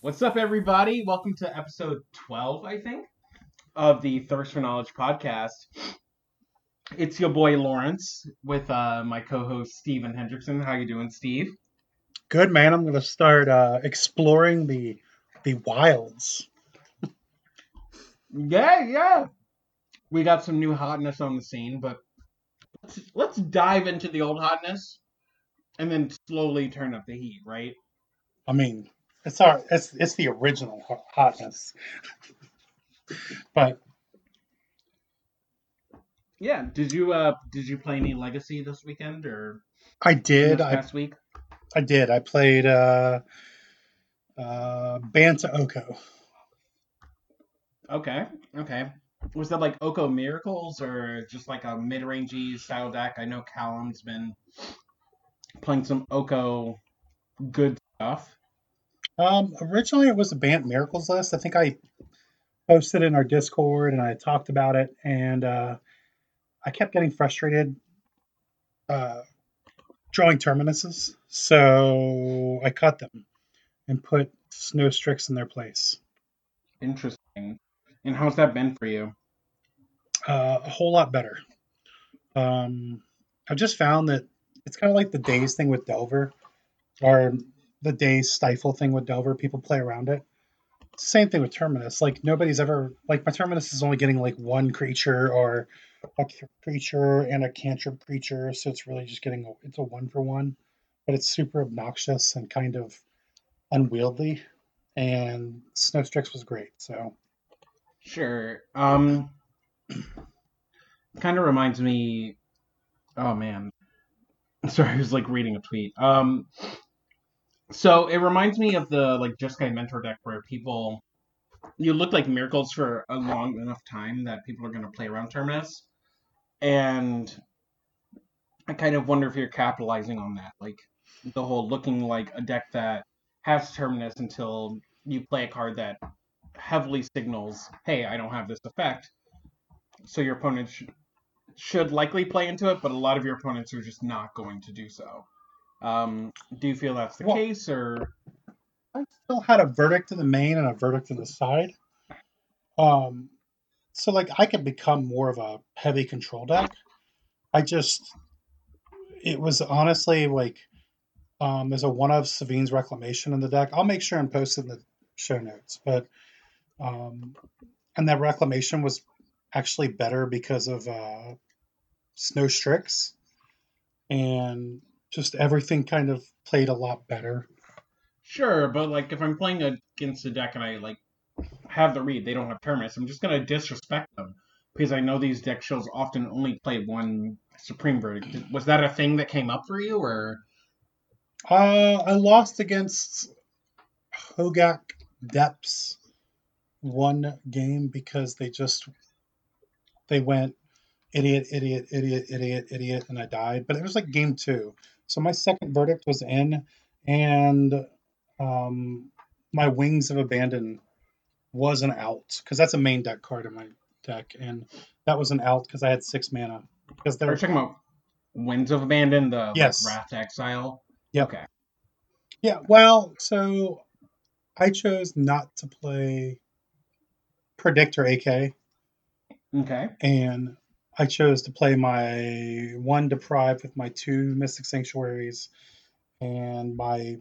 What's up, everybody? Welcome to episode 12, I think, of the Thirst for Knowledge podcast. It's your boy Lawrence with uh, my co-host Steven Hendrickson. How you doing, Steve? Good man. I'm going to start uh, exploring the the wilds. Yeah, yeah. We got some new hotness on the scene, but let's, let's dive into the old hotness and then slowly turn up the heat, right? I mean, it's our it's it's the original hotness. but Yeah. Did you uh did you play any Legacy this weekend or I did. I past week? I did. I played uh uh Banta Oko. Okay, okay. Was that like Oko Miracles or just like a mid-rangey style deck? I know Callum's been playing some Oko good stuff. Um originally it was a Bant Miracles list. I think I posted in our Discord and I talked about it and uh I kept getting frustrated uh drawing terminuses. So I cut them and put Snow Strix in their place. Interesting. And how's that been for you? uh, a whole lot better. Um, I've just found that it's kind of like the Daze thing with Delver, or the Daze stifle thing with Delver. People play around it. Same thing with Terminus. Like nobody's ever like my Terminus is only getting like one creature or a creature and a cantrip creature, so it's really just getting a, it's a one for one, but it's super obnoxious and kind of unwieldy. And Snow Strix was great. So Sure. Um kind of reminds me Oh man. Sorry, I was like reading a tweet. Um so it reminds me of the like Jeskai mentor deck where people you look like miracles for a long enough time that people are going to play around Terminus. And I kind of wonder if you're capitalizing on that. Like the whole looking like a deck that has Terminus until you play a card that heavily signals, hey, I don't have this effect. So your opponent sh- should likely play into it, but a lot of your opponents are just not going to do so. Um, do you feel that's the Well- case, or I still had a verdict in the main and a verdict in the side. Um, so like I could become more of a heavy control deck. I just, it was honestly like, um, there's a one of Sevinne's Reclamation in the deck. I'll make sure and post it in the show notes. But, um, and that Reclamation was actually better because of uh, Snow Strix, and just everything kind of played a lot better. Sure, but like if I'm playing against a deck and I like have the read, they don't have Terminus, I'm just gonna disrespect them because I know these deck shows often only play one Supreme Verdict. Was that a thing that came up for you, or Uh, I lost against Hogaak Depths one game because they just they went idiot, idiot, idiot, idiot, idiot, and I died. But it was like game two, so my second verdict was in, and um, my Wings of Abandon was an out because that's a main deck card in my deck, and that was an out because I had six mana because they're talking about Winds of Abandon, the like, Yes. Wrath to Exile? Yeah. Okay. Yeah, well, so I chose not to play Predictor AK, Okay. and I chose to play my one Deprive with my two Mystic Sanctuaries, and my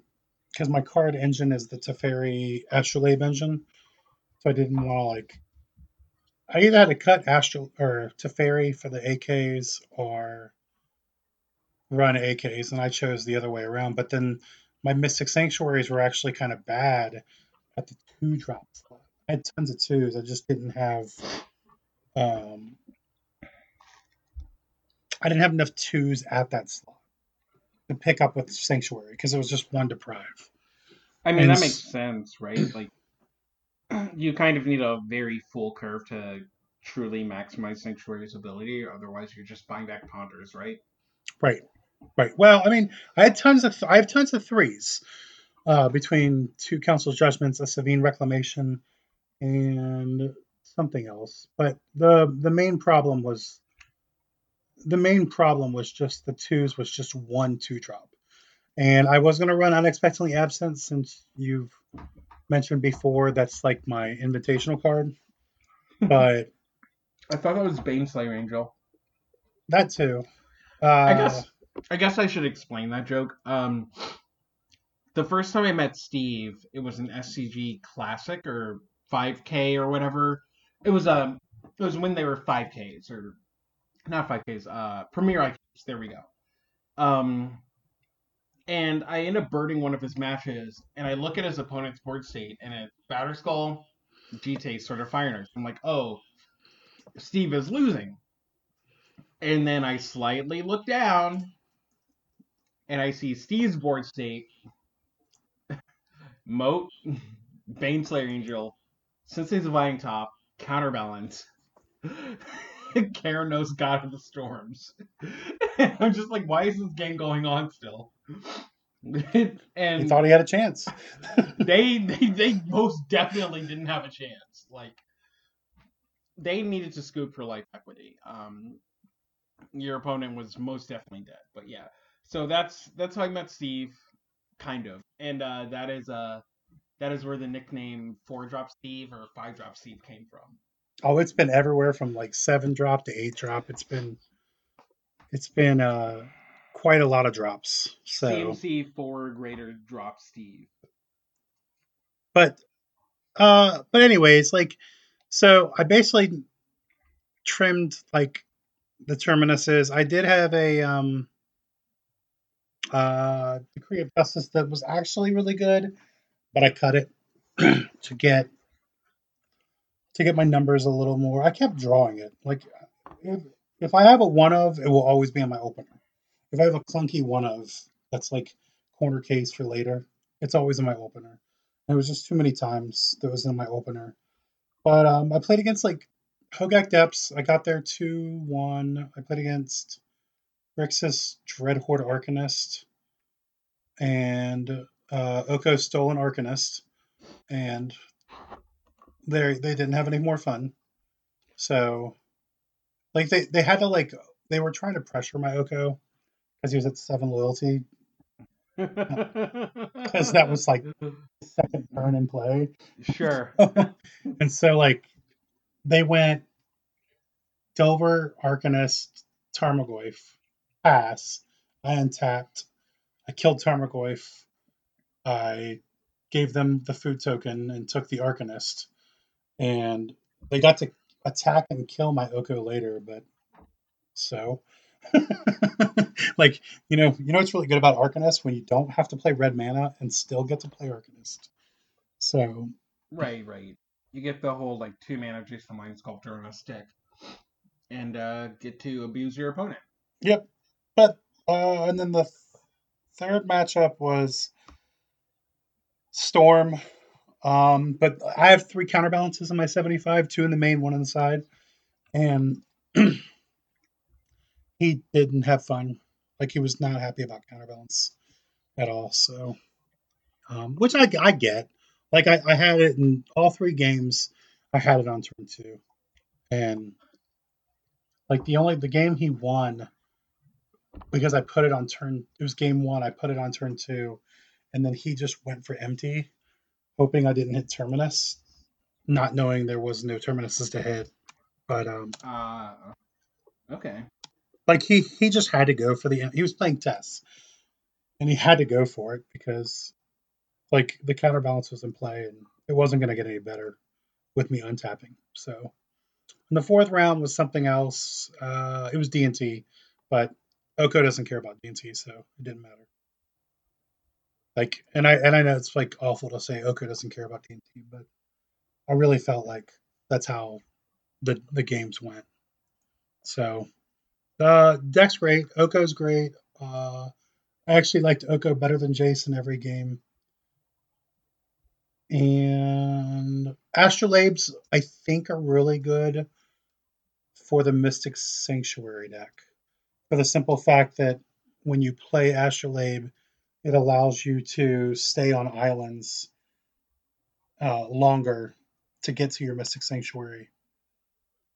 because my card engine is the Teferi Astrolabe engine, so I didn't want to like. I either had to cut Astral or Teferi for the AKs or run AKs, and I chose the other way around. But then my Mystic Sanctuaries were actually kind of bad at the two drop slot. I had tons of twos. I just didn't have. Um, I didn't have enough twos at that slot to pick up with Sanctuary because it was just one deprive. I mean, And that makes sense, right? Like, you kind of need a very full curve to truly maximize Sanctuary's ability, otherwise you're just buying back Ponders, right? Right, right. Well, I mean, I had tons of I have tons of threes uh, between two Council's Judgments, a Sevinne Reclamation, and something else. But the the main problem was the main problem was just the twos was just one two drop. And I was gonna run unexpectedly absent since you've mentioned before that's like my invitational card. But I thought that was Baneslayer Angel. that too. Uh, I guess I guess I should explain that joke. Um, the first time I met Steve, it was an SCG Classic or 5K or whatever. It was um, it was when they were 5Ks or not 5Ks, uh, Premier IQs. There we go. Um, and I end up birding one of his matches, and I look at his opponent's board state, and it's Batterskull, Jitte, Sword of Fire. I'm like, oh, Steve is losing. And then I slightly look down, and I see Steve's board state, Moat, Baneslayer Angel, Sensei's Dividing Top, Counterbalance, Keranos God of the Storms. I'm just like, why is this game going on still? and he thought he had a chance. they, they they most definitely didn't have a chance. Like they needed to scoop for life equity. Um, your opponent was most definitely dead. But yeah, so that's that's how I met Steve, kind of, and uh, that is uh that is where the nickname Four Drop Steve or Five Drop Steve came from. Oh, it's been everywhere from like seven drop to eight drop. It's been it's been uh quite a lot of drops. So CMC four greater drop Steve. but uh but anyways, like so I basically trimmed like the terminuses. I did have a um uh decree of justice that was actually really good, but I cut it to get to get my numbers a little more. I kept drawing it. Like if if I have a one of, it will always be on my opener. If I have a clunky one of that's like corner case for later, it's always in my opener. It was just too many times that was in my opener. But um, I played against like Hogaak Depths. I got there 2 1. I played against Rixus Dreadhorde Arcanist and uh, Oko an Arcanist. And they they didn't have any more fun. So, like, they, they had to, like, they were trying to pressure my Oko because he was at 7 loyalty. Because that was like second turn in play. sure. and so like they went Delver, Arcanist, Tarmogoyf, pass. I untapped. I killed Tarmogoyf. I gave them the food token and took the Arcanist. And they got to attack and kill my Oko later, but so like you know you know what's really good about Arcanist when you don't have to play red mana and still get to play Arcanist. So Right, right. You get the whole like two mana Jace the Mind Sculptor on a stick, and uh, get to abuse your opponent. Yep. But uh, and then the th- third matchup was Storm. Um, but I have three counterbalances in my 75, two in the main, one on the side. And he didn't have fun. Like he was not happy about counterbalance at all. So um, which I, I get. Like I, I had it in all three games. I had it on turn two. And like the only the game he won because I put it on turn. It was game one. I put it on turn two, and then he just went for empty, hoping I didn't hit terminus, not knowing there was no terminuses to hit. But um, Uh, okay. like he he just had to go for the. He was playing TES, and he had to go for it because, like, the counterbalance was in play, and it wasn't going to get any better with me untapping. So, and the fourth round was something else. Uh, it was D and T, but Oko doesn't care about D and T, so it didn't matter. Like, and I and I know it's like awful to say Oko doesn't care about and but I really felt like that's how the the games went. So, uh, Deck's great. Oko's great. Uh, I actually liked Oko better than Jason every game. And Astrolabes, I think, are really good for the Mystic Sanctuary deck. For the simple fact that when you play Astrolabe, it allows you to stay on islands uh, longer to get to your Mystic Sanctuary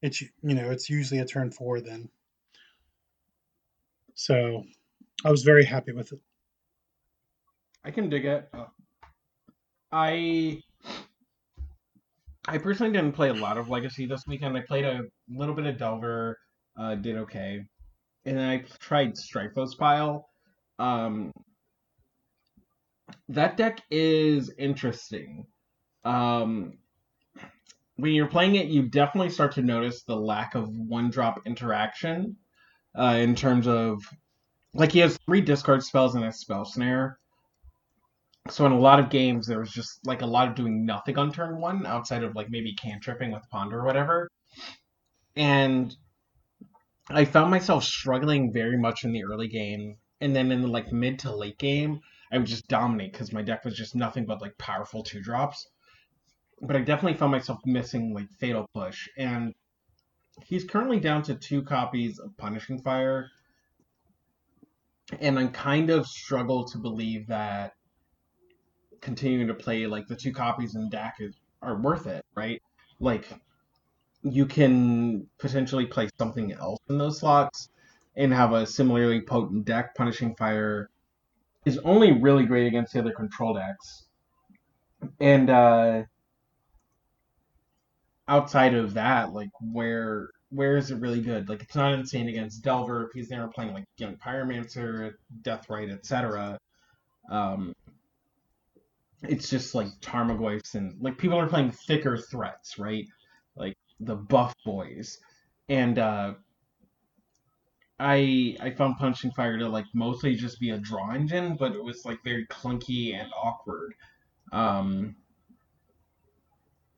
it's you know it's usually a turn four then. So I was very happy with it. I can dig it. Uh, I I personally didn't play a lot of Legacy this weekend. I played a little bit of Delver, uh, did okay, and then I tried Stryfos Pile. Um, that deck is interesting. Um, when you're playing it, you definitely start to notice the lack of one drop interaction uh, in terms of like he has three discard spells and a spell snare. So in a lot of games, there was just like a lot of doing nothing on turn one outside of like maybe cantripping with ponder or whatever. And I found myself struggling very much in the early game, and then in the like mid to late game, I would just dominate because my deck was just nothing but like powerful two drops. But I definitely found myself missing like Fatal Push, and he's currently down to two copies of Punishing Fire, and I kind of struggle to believe that continuing to play like the two copies in deck is, are worth it, right? Like you can potentially play something else in those slots and have a similarly potent deck. Punishing Fire is only really great against the other control decks. And uh, outside of that, like where where is it really good? Like it's not insane against Delver if he's there playing like Young Pyromancer, Deathrite, etc. Um, it's just like Tarmogoyfs and like people are playing thicker threats, right? Like the buff boys. And uh I I found Punishing Fire to like mostly just be a draw engine, but it was like very clunky and awkward. Um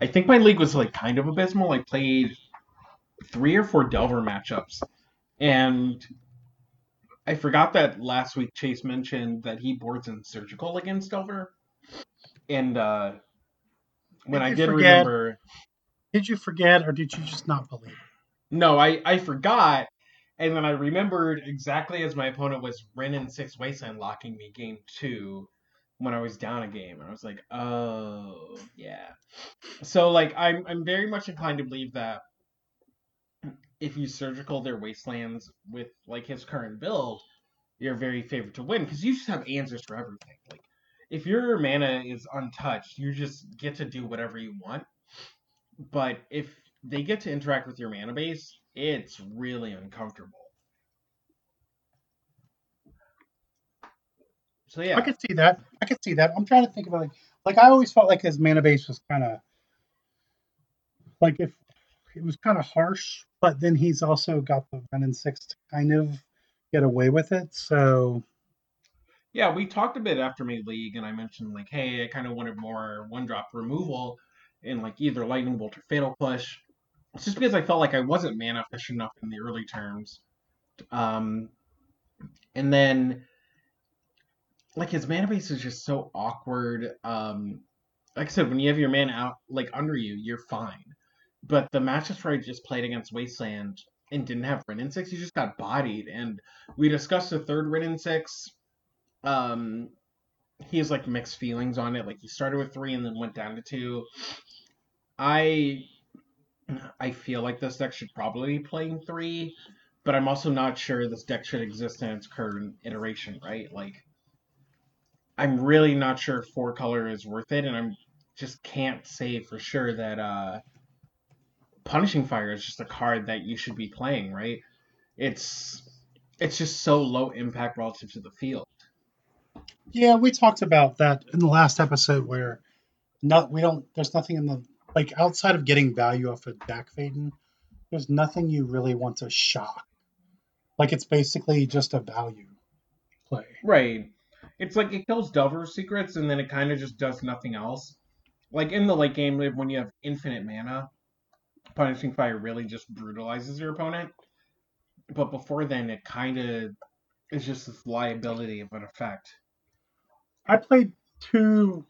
I think my league was like kind of abysmal. I played three or four Delver matchups. And I forgot that last week Chase mentioned that he boards in surgical against Delver. And uh when Did I did forget? remember Did you forget, or did you just not believe? No, I, I forgot, and then I remembered exactly as my opponent was Wrenn and Six Wasteland locking me game two when I was down a game. And I was like, oh yeah. So like I'm I'm very much inclined to believe that if you surgical their wastelands with like his current build, you're very favored to win because you just have answers for everything. Like if your mana is untouched, you just get to do whatever you want. But if they get to interact with your mana base, it's really uncomfortable. So yeah, I could see that. I could see that. I'm trying to think about like, like I always felt like his mana base was kind of like if it was kind of harsh, but then he's also got the and Six to kind of get away with it. So yeah, we talked a bit after Made League, and I mentioned like, hey, I kind of wanted more one drop removal in like either Lightning Bolt or Fatal Push. It's just because I felt like I wasn't mana efficient enough in the early terms. Um, and then like his mana base is just so awkward. Um, like I said, when you have your man out like under you, you're fine. But the matches where I just played against Wasteland and didn't have Wrenn Six, you just got bodied. And we discussed the third Wrenn Six. Um, he has like mixed feelings on it. Like he started with three and then went down to two. I I feel like this deck should probably be playing three, but I'm also not sure this deck should exist in its current iteration, right? Like I'm really not sure if four color is worth it, and I'm just can't say for sure that uh, Punishing Fire is just a card that you should be playing, right? It's it's just so low impact relative to the field. yeah, we talked about that in the last episode where not we don't. There's nothing in the like outside of getting value off of Dack Fayden. There's nothing you really want to shock. Like it's basically just a value play. Right. It's like it kills Delver's secrets and then it kind of just does nothing else. Like in the late game, when you have infinite mana, Punishing Fire really just brutalizes your opponent. But before then, it kind of is just this liability of an effect. I played two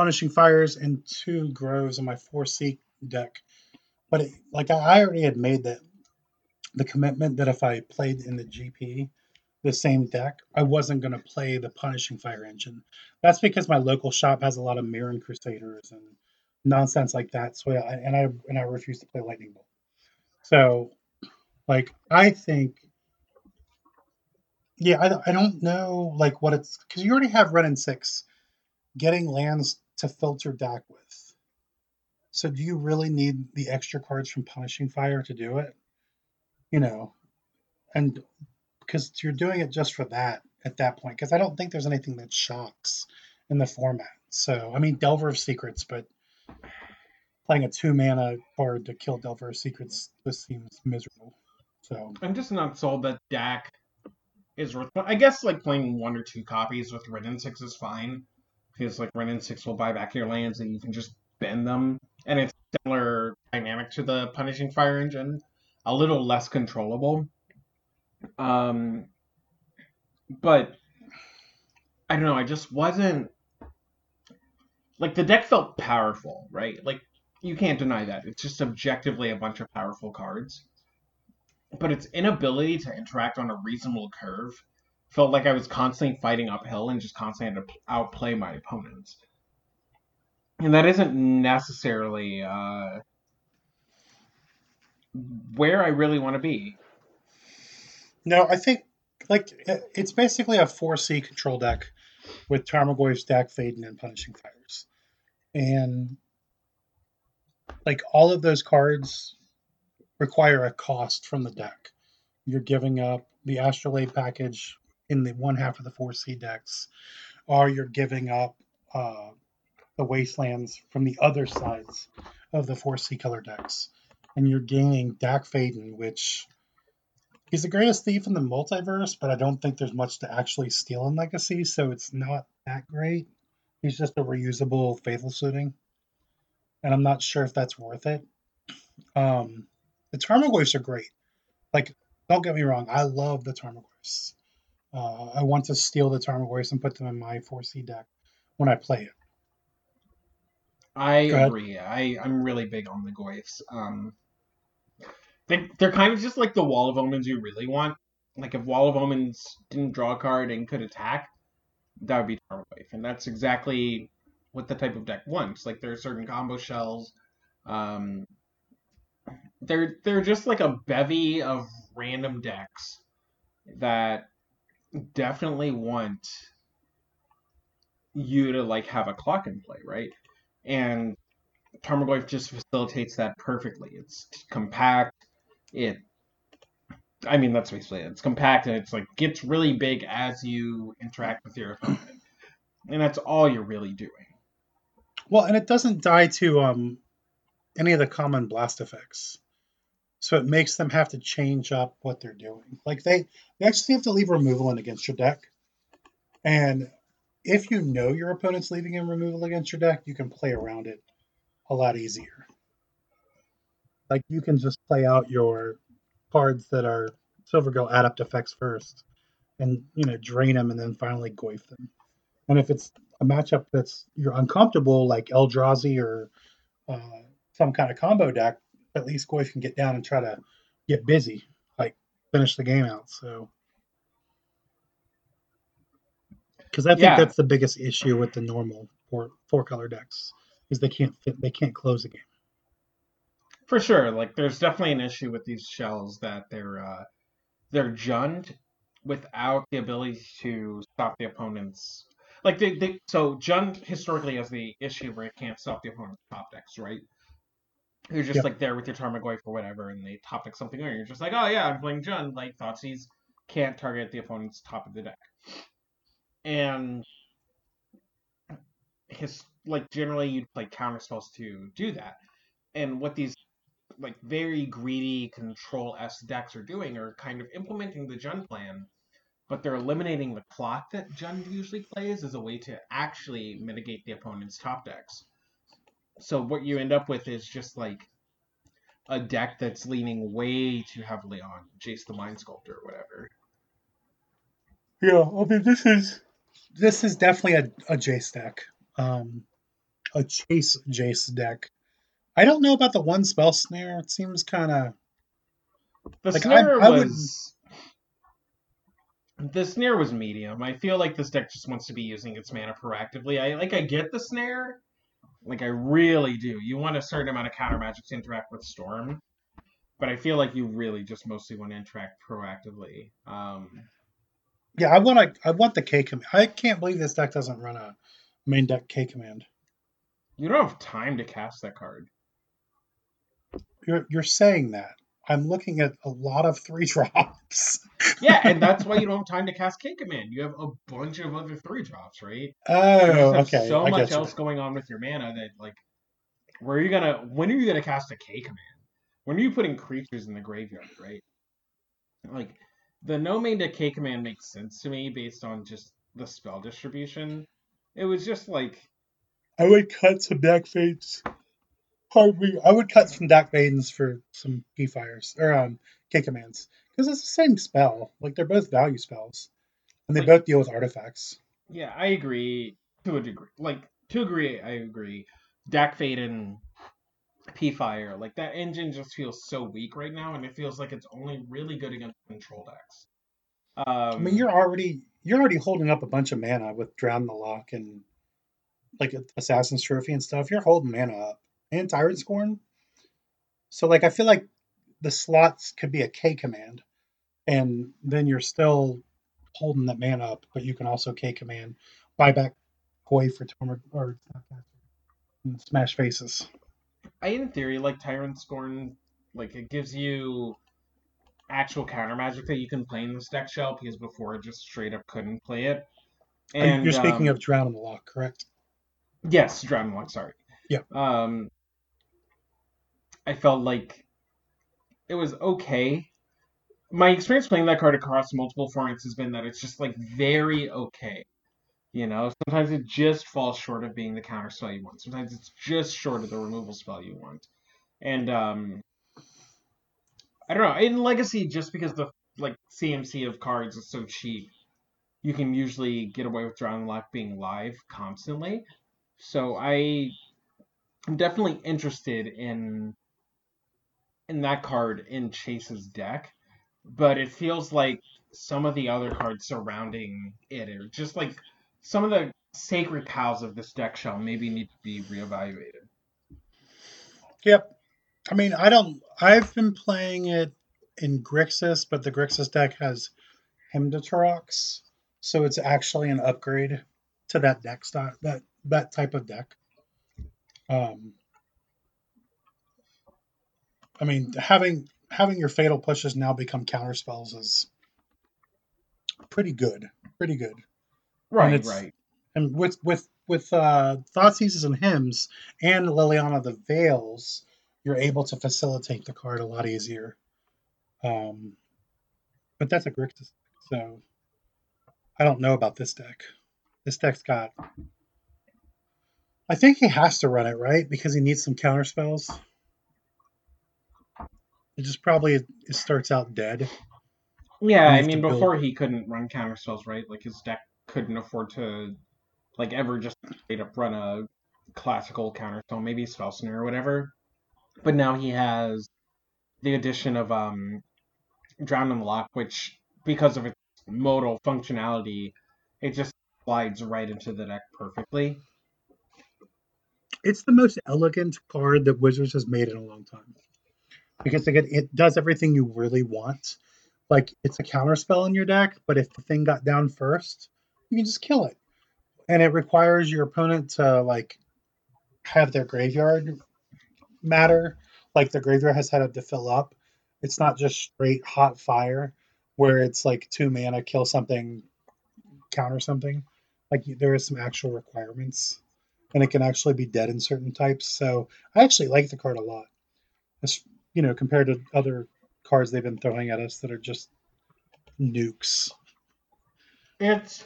punishing fires and two groves in my 4C deck, but it, like I, already had made that the commitment that if I played in the GP the same deck, I wasn't going to play the punishing fire engine. That's because my local shop has a lot of Mirran Crusaders and nonsense like that. So I and I and I refuse to play lightning bolt. So, like, I think, yeah, I, I don't know, like, what it's because you already have Wrenn and Six getting lands to filter deck with. So, do you really need the extra cards from Punishing Fire to do it? You know, and because you're doing it just for that at that point, because I don't think there's anything that shocks in the format. So, I mean, Delver of Secrets, but playing a two mana card to kill Delver of Secrets just seems miserable. So, I'm just not sold that Dack is worth. I guess like playing one or two copies with and Six is fine because like Wrenn and Six will buy back your lands and you can just bend them, and it's similar dynamic to the Punishing Fire engine, a little less controllable. Um, but I don't know. I just wasn't like the deck felt powerful, right? Like you can't deny that. It's just objectively a bunch of powerful cards. But its inability to interact on a reasonable curve felt like I was constantly fighting uphill and just constantly had to outplay my opponents. And that isn't necessarily uh, where I really want to be. No, I think like it's basically a 4C control deck with Tarmogoyf, Dack Fayden, and Punishing Fires. And like all of those cards require a cost from the deck. You're giving up the Astrolabe package in the one half of the 4C decks, or you're giving up uh, the Wastelands from the other sides of the 4C color decks. And you're gaining Dack Fayden, which he's the greatest thief in the multiverse, but I don't think there's much to actually steal in Legacy, so it's not that great. He's just a reusable Faithless Looting, and I'm not sure if that's worth it. Um, the Tarmogoyfs are great. Like, don't get me wrong, I love the Tarmogoyfs. Uh, I want to steal the Tarmogoyfs and put them in my 4C deck when I play it. I agree. I, I'm really big on the Goyfs. Um, they they're kind of just like the wall of omens you really want. Like if wall of omens didn't draw a card and could attack, that would be Tarmogoyf, and that's exactly what the type of deck wants. Like there are certain combo shells. Um, they're they're just like a bevy of random decks that definitely want you to like have a clock in play, right? And Tarmogoyf just facilitates that perfectly. It's compact it I mean that's basically it. It's compact and it's like gets really big as you interact with your opponent. And that's all you're really doing. Well, and it doesn't die to um any of the common blast effects. So it makes them have to change up what they're doing. Like they, they actually have to leave removal in against your deck. And if you know your opponent's leaving in removal against your deck, you can play around it a lot easier. Like you can just play out your cards that are Silver Go adept effects first, and you know drain them, and then finally Goyf them. And if it's a matchup that's you're uncomfortable, like Eldrazi or uh, some kind of combo deck, at least Goyf can get down and try to get busy, like finish the game out. So, because I think yeah. that's the biggest issue with the normal four four color decks is they can't fit, they can't close the game. For sure, like there's definitely an issue with these shells that they're uh, they're junned without the ability to stop the opponent's like they, they so Jund historically has the issue where it can't stop the opponent's top decks, right? You're just yep. like there with your Tarmogoyf or whatever, and they top deck something, and you're just like, oh yeah, I'm playing Jund. Like Thoughtseize can't target the opponent's top of the deck, and his like generally you'd play counter spells to do that. And what these like very greedy control S decks are doing are kind of implementing the Jund plan, but they're eliminating the clock that Jund usually plays as a way to actually mitigate the opponent's top decks. So what you end up with is just like a deck that's leaning way too heavily on Jace the Mind Sculptor or whatever. Yeah, I mean this is this is definitely a, a Jace deck. Um a chase Jace deck. I don't know about the one spell snare. It seems kind of. The like, snare I, I was. The snare was medium. I feel like this deck just wants to be using its mana proactively. I like. I get the snare, like I really do. You want a certain amount of counter magic to interact with Storm, but I feel like you really just mostly want to interact proactively. Um, Yeah, I want to. I want the K command. I can't believe this deck doesn't run a main deck K command. you don't have time to cast that card. You're you're saying that. I'm looking at a lot of three drops. Yeah, and that's why you don't have time to cast K command. You have a bunch of other three drops, right? Oh, okay. So I much get you. else going on with your mana that like, where are you gonna? When are you gonna cast a K command? When are you putting creatures in the graveyard, right? Like, the no main deck K command makes sense to me based on just the spell distribution. It was just like, I would cut some deck fades. Hardly, I would cut some deck maidens for some P fires or um K commands because it's the same spell. Like they're both value spells, and they Like- both deal with artifacts. yeah, I agree to a degree. Like to agree, I agree. Dak Fade and P Fire, like that engine just feels so weak right now, and it feels like it's only really good against control decks. Um, I mean, you're already you're already holding up a bunch of mana with Drown the Loch and like Assassin's Trophy and stuff. You're holding mana up and Tyrant Scorn. So like, I feel like the slots could be a K command, and then you're still holding that man up, but you can also K command, buy back Koi for Tormund or and Smash Faces. I in theory like Tyrant Scorn. Like it gives you actual counter magic that you can play in this deck shell because before it just straight up couldn't play it. And you're speaking um, of Drown in the Loch, correct? Yes, Drown in the Loch, sorry. Yeah. Um I felt like it was okay. My experience playing that card across multiple formats has been that it's just like very okay. You know, sometimes it just falls short of being the counter spell you want. Sometimes it's just short of the removal spell you want. And um I don't know, in Legacy just because the like CMC of cards is so cheap, you can usually get away with Dragon Lock being live constantly. So I am definitely interested in in that card in Chase's deck, but it feels like some of the other cards surrounding it are just like some of the sacred cows of this deck shell maybe need to be reevaluated. Yep. I mean, I don't. I've been playing it in Grixis, but the Grixis deck has Hymn to Tourach, so it's actually an upgrade to that deck style, that that type of deck. Um, I mean, having having your fatal pushes now become counter spells is pretty good. Pretty good. Right, it's- right. and with with with uh Thoughtseize and hymns and Liliana the Veils, you're able to facilitate the card a lot easier. Um, but that's a Grixis, so I don't know about this deck. This deck's got. I think he has to run it right because he needs some counter spells. It just probably it starts out dead. Yeah, I mean to build- before he couldn't run counter spells, right? Like his deck couldn't afford to like ever just straight up run a classical counter spell, maybe spell snare or whatever. But now he has the addition of um Drown in the Loch, which because of its modal functionality, it just slides right into the deck perfectly. it's the most elegant card that Wizards has made in a long time. Because again, it does everything you really want. Like it's a counter spell in your deck, but if the thing got down first, you can just kill it. And it requires your opponent to like have their graveyard matter. Like the graveyard has had to fill up. It's not just straight hot fire where it's like two mana, kill something, counter something. Like there is some actual requirements and it can actually be dead in certain types. So I actually like the card a lot. You know, compared to other cards they've been throwing at us that are just nukes. It's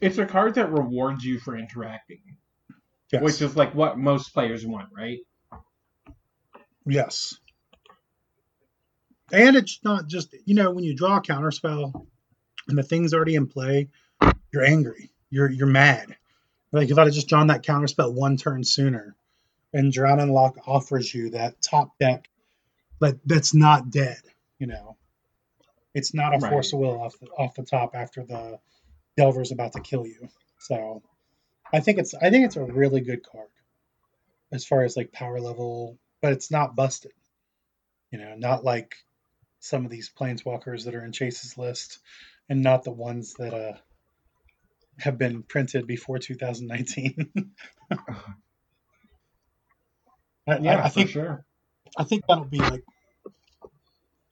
it's a card that rewards you for interacting, Yes. which is like what most players want, right? yes. And it's not just you know when you draw a counterspell and the thing's already in play, you're angry. You're you're mad. Like if I'd have just drawn that counterspell one turn sooner, and Drown and Loch offers you that top deck, but that's not dead. You know, it's not a Right. force of will off the, off the top after the Delver's about to kill you. So, I think it's I think it's a really good card as far as like power level but it's not busted. You know, not like some of these planeswalkers that are in Chase's list, and not the ones that uh, have been printed before 2019. I, yeah, I, I think sure. I think that'll be like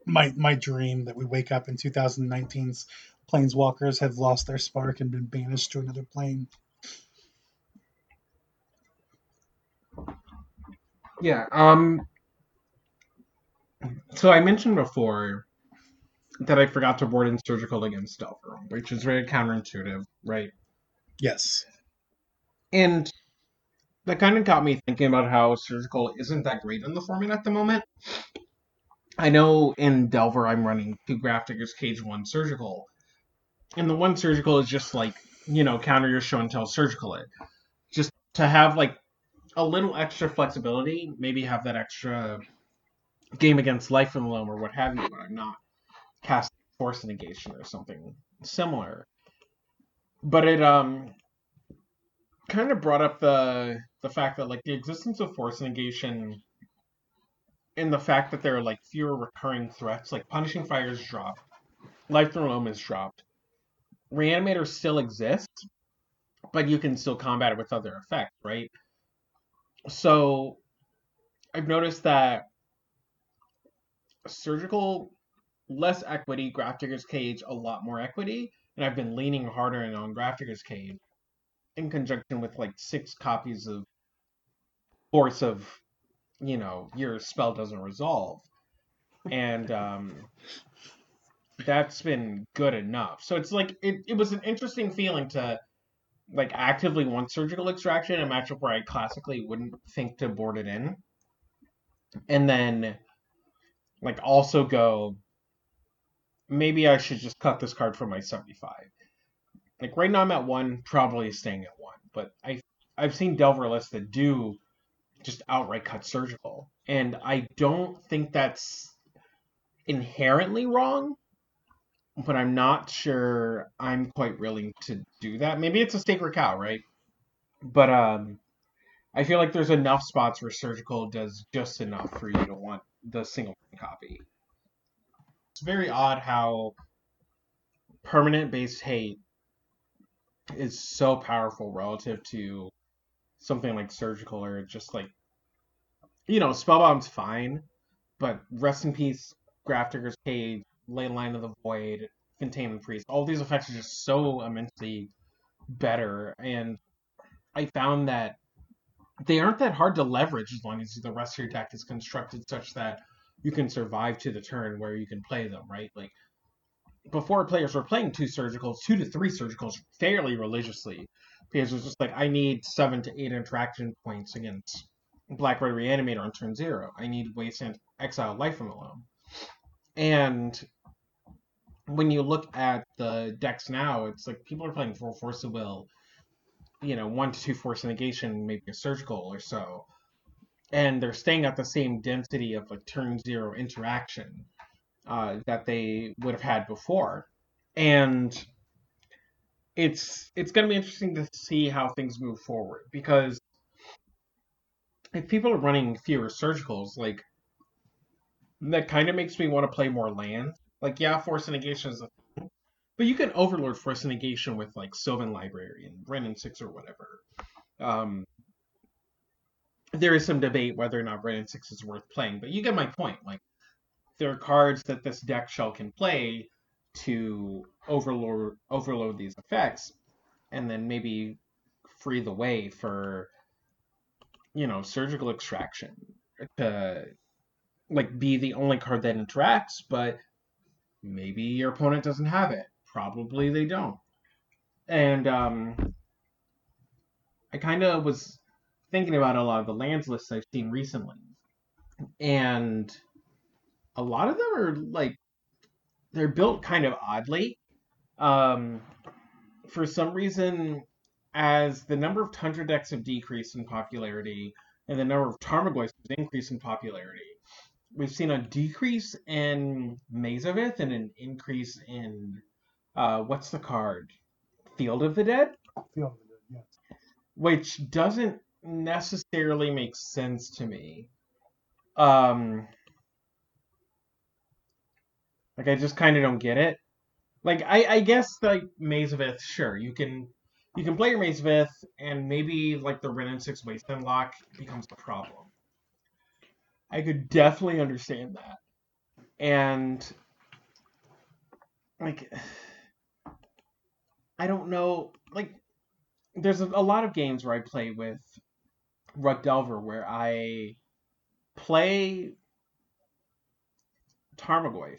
my my dream that we wake up in 2019's planeswalkers have lost their spark and been banished to another plane. Yeah. Um. So I mentioned before that I forgot to board in surgical against Delver, which is very counterintuitive, right? Yes. And that kind of got me thinking about how surgical isn't that great in the format at the moment. I know in Delver I'm running two Grafdigger's Cage, one surgical. And the one surgical is just like, you know, counter your show and tell surgical it. Just to have like a little extra flexibility, maybe have that extra game against life the loam or what have you, but I'm not casting force negation or something similar. But it um kind of brought up the the fact that like the existence of force negation and the fact that there are like fewer recurring threats, like punishing fires drop, life loam is dropped. Reanimator still exists, but you can still combat it with other effects, right? So I've noticed that surgical less equity, Grafdigger's Cage a lot more equity, and I've been leaning harder on Grafdigger's Cage in conjunction with like six copies of Force of, you know, your spell doesn't resolve. And um that's been good enough. So it's like it, it was an interesting feeling to like actively want surgical extraction in a matchup where I classically wouldn't think to board it in. And then like also go maybe I should just cut this card from my 75. Like right now I'm at one, probably staying at one. But I I've seen Delver lists that do just outright cut surgical. And I don't think that's inherently wrong, but I'm not sure I'm quite willing to do that. Maybe it's a sacred cow, right? But um I feel like there's enough spots where surgical does just enough for you to want the single copy. It's very odd how permanent based hate is so powerful relative to something like surgical or just like you know, Spellbound's fine, but Rest in Peace, Grafdigger's Cage, Leyline of the Void, Containment Priest, all these effects are just so immensely better, and I found that they aren't that hard to leverage as long as the rest of your deck is constructed such that you can survive to the turn where you can play them, right? Like before players were playing two surgicals, two to three surgicals fairly religiously. Because it was just like I need seven to eight interaction points against Black Red Reanimator on turn zero. I need Wasteland Exile Life from Loam. And when you look at the decks now, it's like people are playing four Force of Will, you know, one to two Force Negation, maybe a Surgical or so. And they're staying at the same density of like turn zero interaction uh, that they would have had before. And it's it's going to be interesting to see how things move forward because if people are running fewer surgicals, like that kind of makes me want to play more land. Like, yeah, force negation is a thing, but you can overlord force negation with like Sylvan Library and Wrenn and Six or whatever. Um, there is some debate whether or not Wrenn and Six is worth playing, but you get my point. Like, there are cards that this deck shell can play to overload overload these effects, and then maybe free the way for you know surgical extraction to like be the only card that interacts, but maybe your opponent doesn't have it. Probably they don't. And um, I kind of was thinking about a lot of the lands lists I've seen recently, and a lot of them are like they're built kind of oddly. Um, for some reason, as the number of Tundra decks have decreased in popularity and the number of Tarmogoyfs has increased in popularity, we've seen a decrease in Maze of Ith and an increase in uh, what's the card? Field of the Dead? Field of the Dead, yes. Which doesn't necessarily make sense to me. Um, like I just kind of don't get it. Like I, I guess like Maze of Ith, sure you can you can play your Maze of Ith, and maybe like the Wrenn and Six Wasteland lock becomes a problem. I could definitely understand that, and like I don't know, like there's a, a lot of games where I play with Rug Delver where I play Tarmogoyf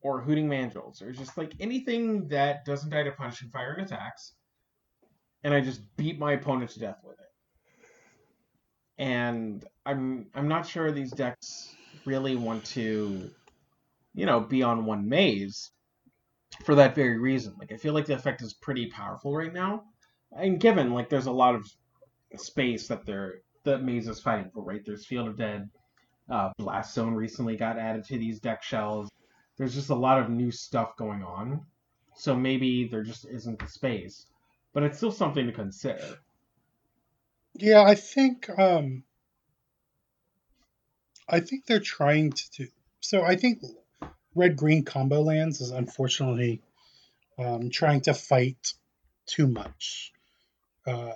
or Hooting Mandrills or just like anything that doesn't die to punishing fire and attacks, and I just beat my opponent to death with it. And I'm I'm not sure these decks really want to, you know, be on one maze for that very reason. Like I feel like the effect is pretty powerful right now, and given like there's a lot of space that they're the maze is fighting for, right? There's Field of Dead, uh, Blast Zone recently got added to these deck shells. There's just a lot of new stuff going on, so maybe there just isn't the space, but it's still something to consider. Yeah, I think um, I think they're trying to do. So I think red green combo lands is unfortunately um, trying to fight too much. Uh,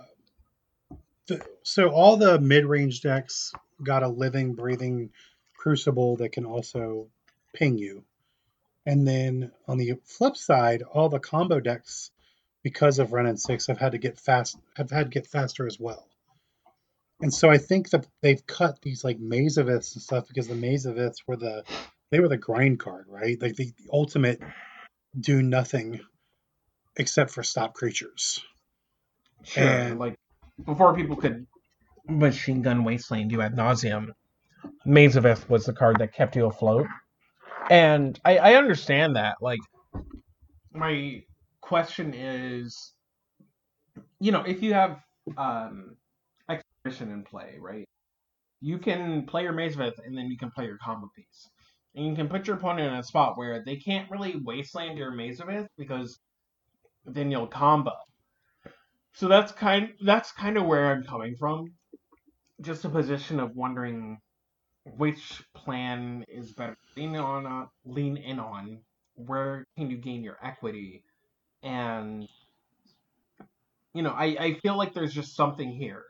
the, so all the mid range decks got a living, breathing crucible that can also ping you. And then on the flip side, all the combo decks, because of Wrenn and Six, have had to get fast have had to get faster as well. And so I think that they've cut these like Maze of Iths and stuff because the Maze of Iths were the they were the grind card, right? Like the, the ultimate do nothing except for stop creatures. Sure, and, like before people could machine gun wasteland you ad nauseum, Maze of Ith was the card that kept you afloat. And I, I understand that. Like my question is you know, if you have um expedition in play, right? You can play your Maze of and then you can play your combo piece. And you can put your opponent in a spot where they can't really wasteland your Maze of because then you'll combo. So that's kind that's kind of where I'm coming from. Just a position of wondering which plan is better. Lean on uh, lean in on where can you gain your equity and you know, I, I feel like there's just something here.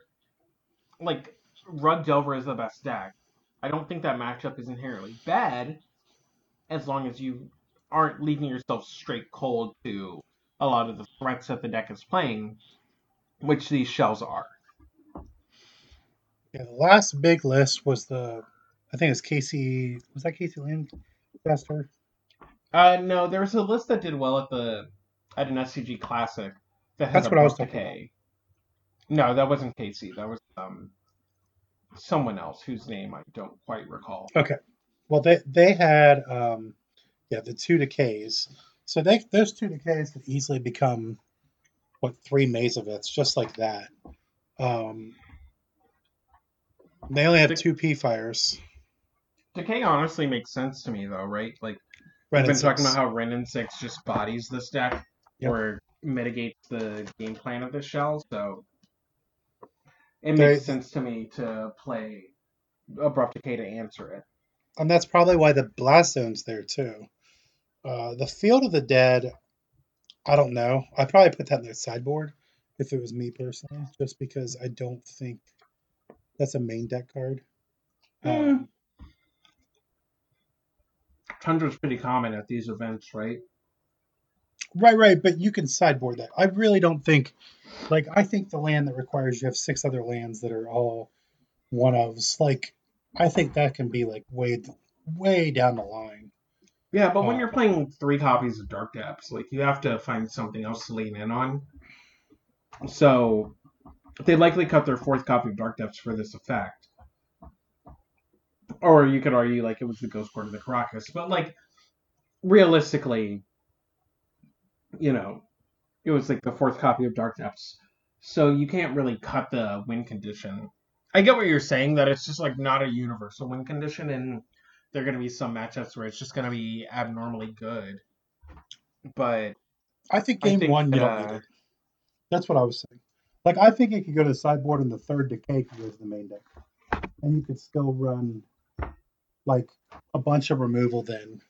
Like Rug Delver is the best deck. I don't think that matchup is inherently bad as long as you aren't leaving yourself straight cold to a lot of the threats that the deck is playing, which these shells are. Yeah, the last big list was the, I think it's Casey. Was that Casey Lancaster? Uh, no, there was a list that did well at the at an SCG Classic that had That's what I was talking No, that wasn't Casey. That was um someone else whose name I don't quite recall. Okay. Well, they they had um, yeah the two decays. So they those two decays could easily become what three maze of Iths just like that. Um, they only have De- two P fires. Decay honestly makes sense to me though, right? Like Ren we've been talking about how Wrenn and Six just bodies this deck yep. or mitigates the game plan of the shell, so it makes sense to me to play Abrupt Decay to answer it. And that's probably why the Blast Zone's there too. Uh, the Field of the Dead, I don't know. I'd probably put that in the sideboard if it was me personally, just because I don't think that's a main deck card. Mm. Um, Tundra's pretty common at these events, right? Right, right, but you can sideboard that. I really don't think, like, I think the land that requires you have six other lands that are all one ofs. Like, I think that can be like way, way down the line. Yeah, but when uh, you're playing three copies of Dark Depths, like you have to find something else to lean in on. So they likely cut their fourth copy of Dark Depths for this effect. Or you could argue like it was the Ghost Quarter of the Karakas, but like realistically, you know, it was like the fourth copy of Dark Depths. So you can't really cut the win condition. I get what you're saying that it's just like not a universal win condition, and there are going to be some matchups where it's just going to be abnormally good. But I think game I think, one you don't need it. That's what I was saying. Like I think it could go to the sideboard, and the third decay could go to the main deck, and you could still run like a bunch of removal then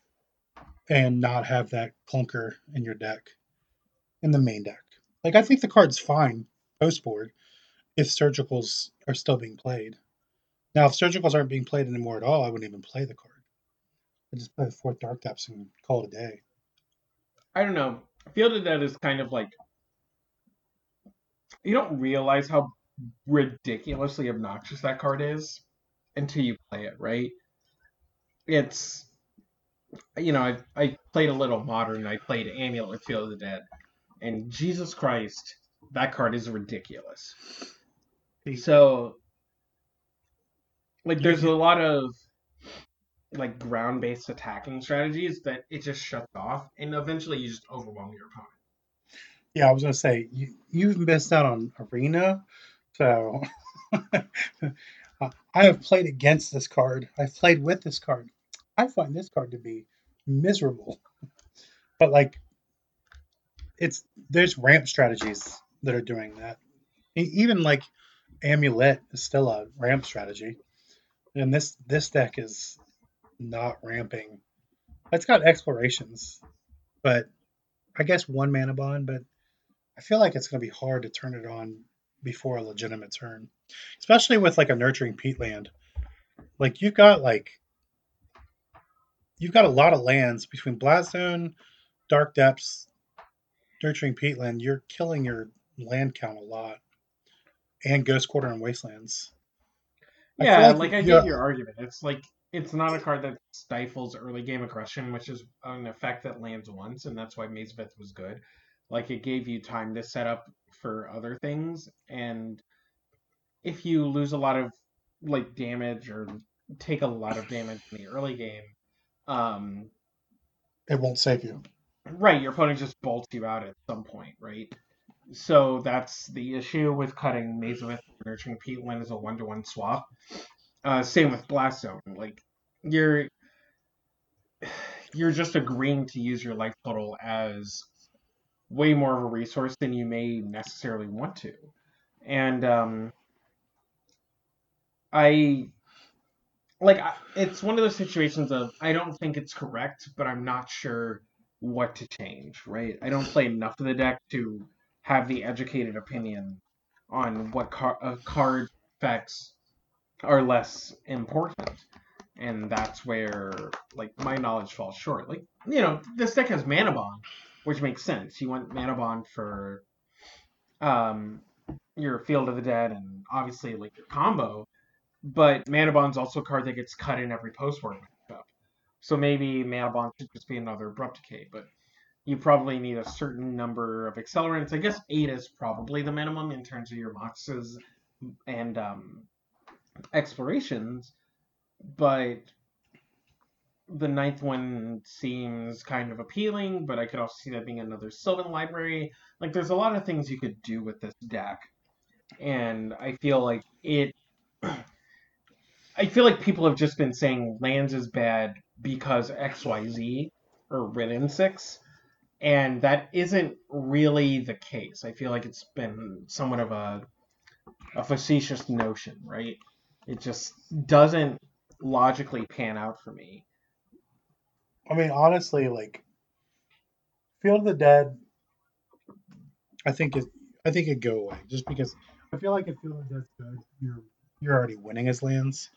and not have that clunker in your deck in the main deck. Like I think the card's fine post board if surgicals are still being played. Now, if surgicals aren't being played anymore at all, I wouldn't even play the card. I just play the fourth Dark Depths and call it a day. I don't know. Field of Dead is kind of like you don't realize how ridiculously obnoxious that card is until you play it, right? It's you know, I I played a little modern. I played Amulet with Field of the Dead, and Jesus Christ, that card is ridiculous. So, like, there's a lot of like ground-based attacking strategies that it just shuts off, and eventually you just overwhelm your opponent. Yeah, I was gonna say you you've missed out on arena, so Uh, I have played against this card. I've played with this card. I find this card to be miserable, but like it's there's ramp strategies that are doing that. Even like amulet is still a ramp strategy, and this this deck is not ramping. It's got explorations, but I guess one Manabond, but I feel like it's going to be hard to turn it on before a legitimate turn, especially with like a nurturing peatland. Like you've got like you've got a lot of lands between Blast Zone, Dark Depths, Nurturing Peatland. You're killing your land count a lot, and Ghost Quarter and Wastelands. yeah, like, like I get your argument. It's like it's not a card that stifles early game aggression, which is an effect that lands once, and that's why Maze was good. Like it gave you time to set up for other things, and if you lose a lot of like damage or take a lot of damage in the early game, um, it won't save you. Right, your opponent just bolts you out at some point, right? So that's the issue with cutting Maze of Ith Nurturing Peatland as a one to one swap. Uh, same with Blast Zone. Like you're you're just agreeing to use your life total as way more of a resource than you may necessarily want to. And um, I like it's one of those situations of I don't think it's correct, but I'm not sure what to change. Right? I don't play enough of the deck to have the educated opinion on what car- uh, card effects are less important and that's where like my knowledge falls short like you know this deck has Manabond which makes sense. You want Manabond for um your field of the dead and obviously like your combo but Manabond's also a card that gets cut in every post war matchup. So maybe Manabond should just be another abrupt decay but you probably need a certain number of accelerants. I guess eight is probably the minimum in terms of your moxes and um explorations, but the ninth one seems kind of appealing, but I could also see that being another Sylvan library. Like, there's a lot of things you could do with this deck, and I feel like it. I feel like people have just been saying lands is bad because XYZ or Wrenn and Six, and that isn't really the case. I feel like it's been somewhat of a a facetious notion, right? It just doesn't logically pan out for me. I mean, honestly, like Field of the Dead, I think it, I think it go away just because I feel like if Field of the Dead's good, you're you're already winning as lands.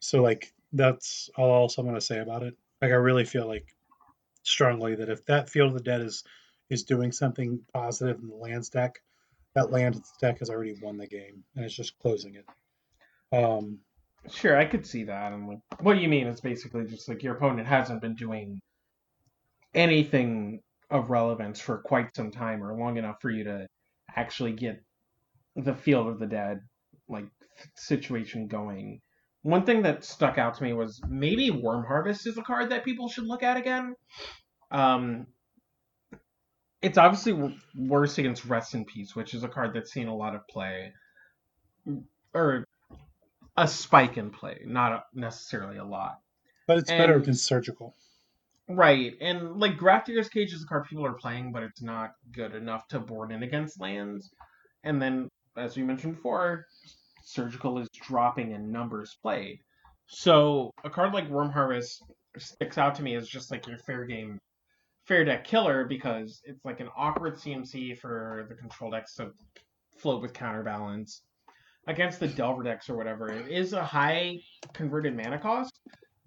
So like that's all else I'm gonna say about it. Like I really feel like strongly that if that Field of the Dead is is doing something positive in the lands deck, that land deck has already won the game and it's just closing it. Um, sure, I could see that. And like, what you mean is basically just like your opponent hasn't been doing anything of relevance for quite some time or long enough for you to actually get the field of the dead like situation going. One thing that stuck out to me was maybe Worm Harvest is a card that people should look at again. Um, it's obviously worse against Rest in Peace, which is a card that's seen a lot of play, or a spike in play, not necessarily a lot. But it's and, better than surgical. Right. And like Grafdigger's Cage is a card people are playing, but it's not good enough to board in against lands. And then, as we mentioned before, surgical is dropping in numbers played. So a card like Worm Harvest sticks out to me as just like your fair game, fair deck killer because it's like an awkward CMC for the control decks to float with counterbalance against the Delver decks or whatever. It is a high converted mana cost,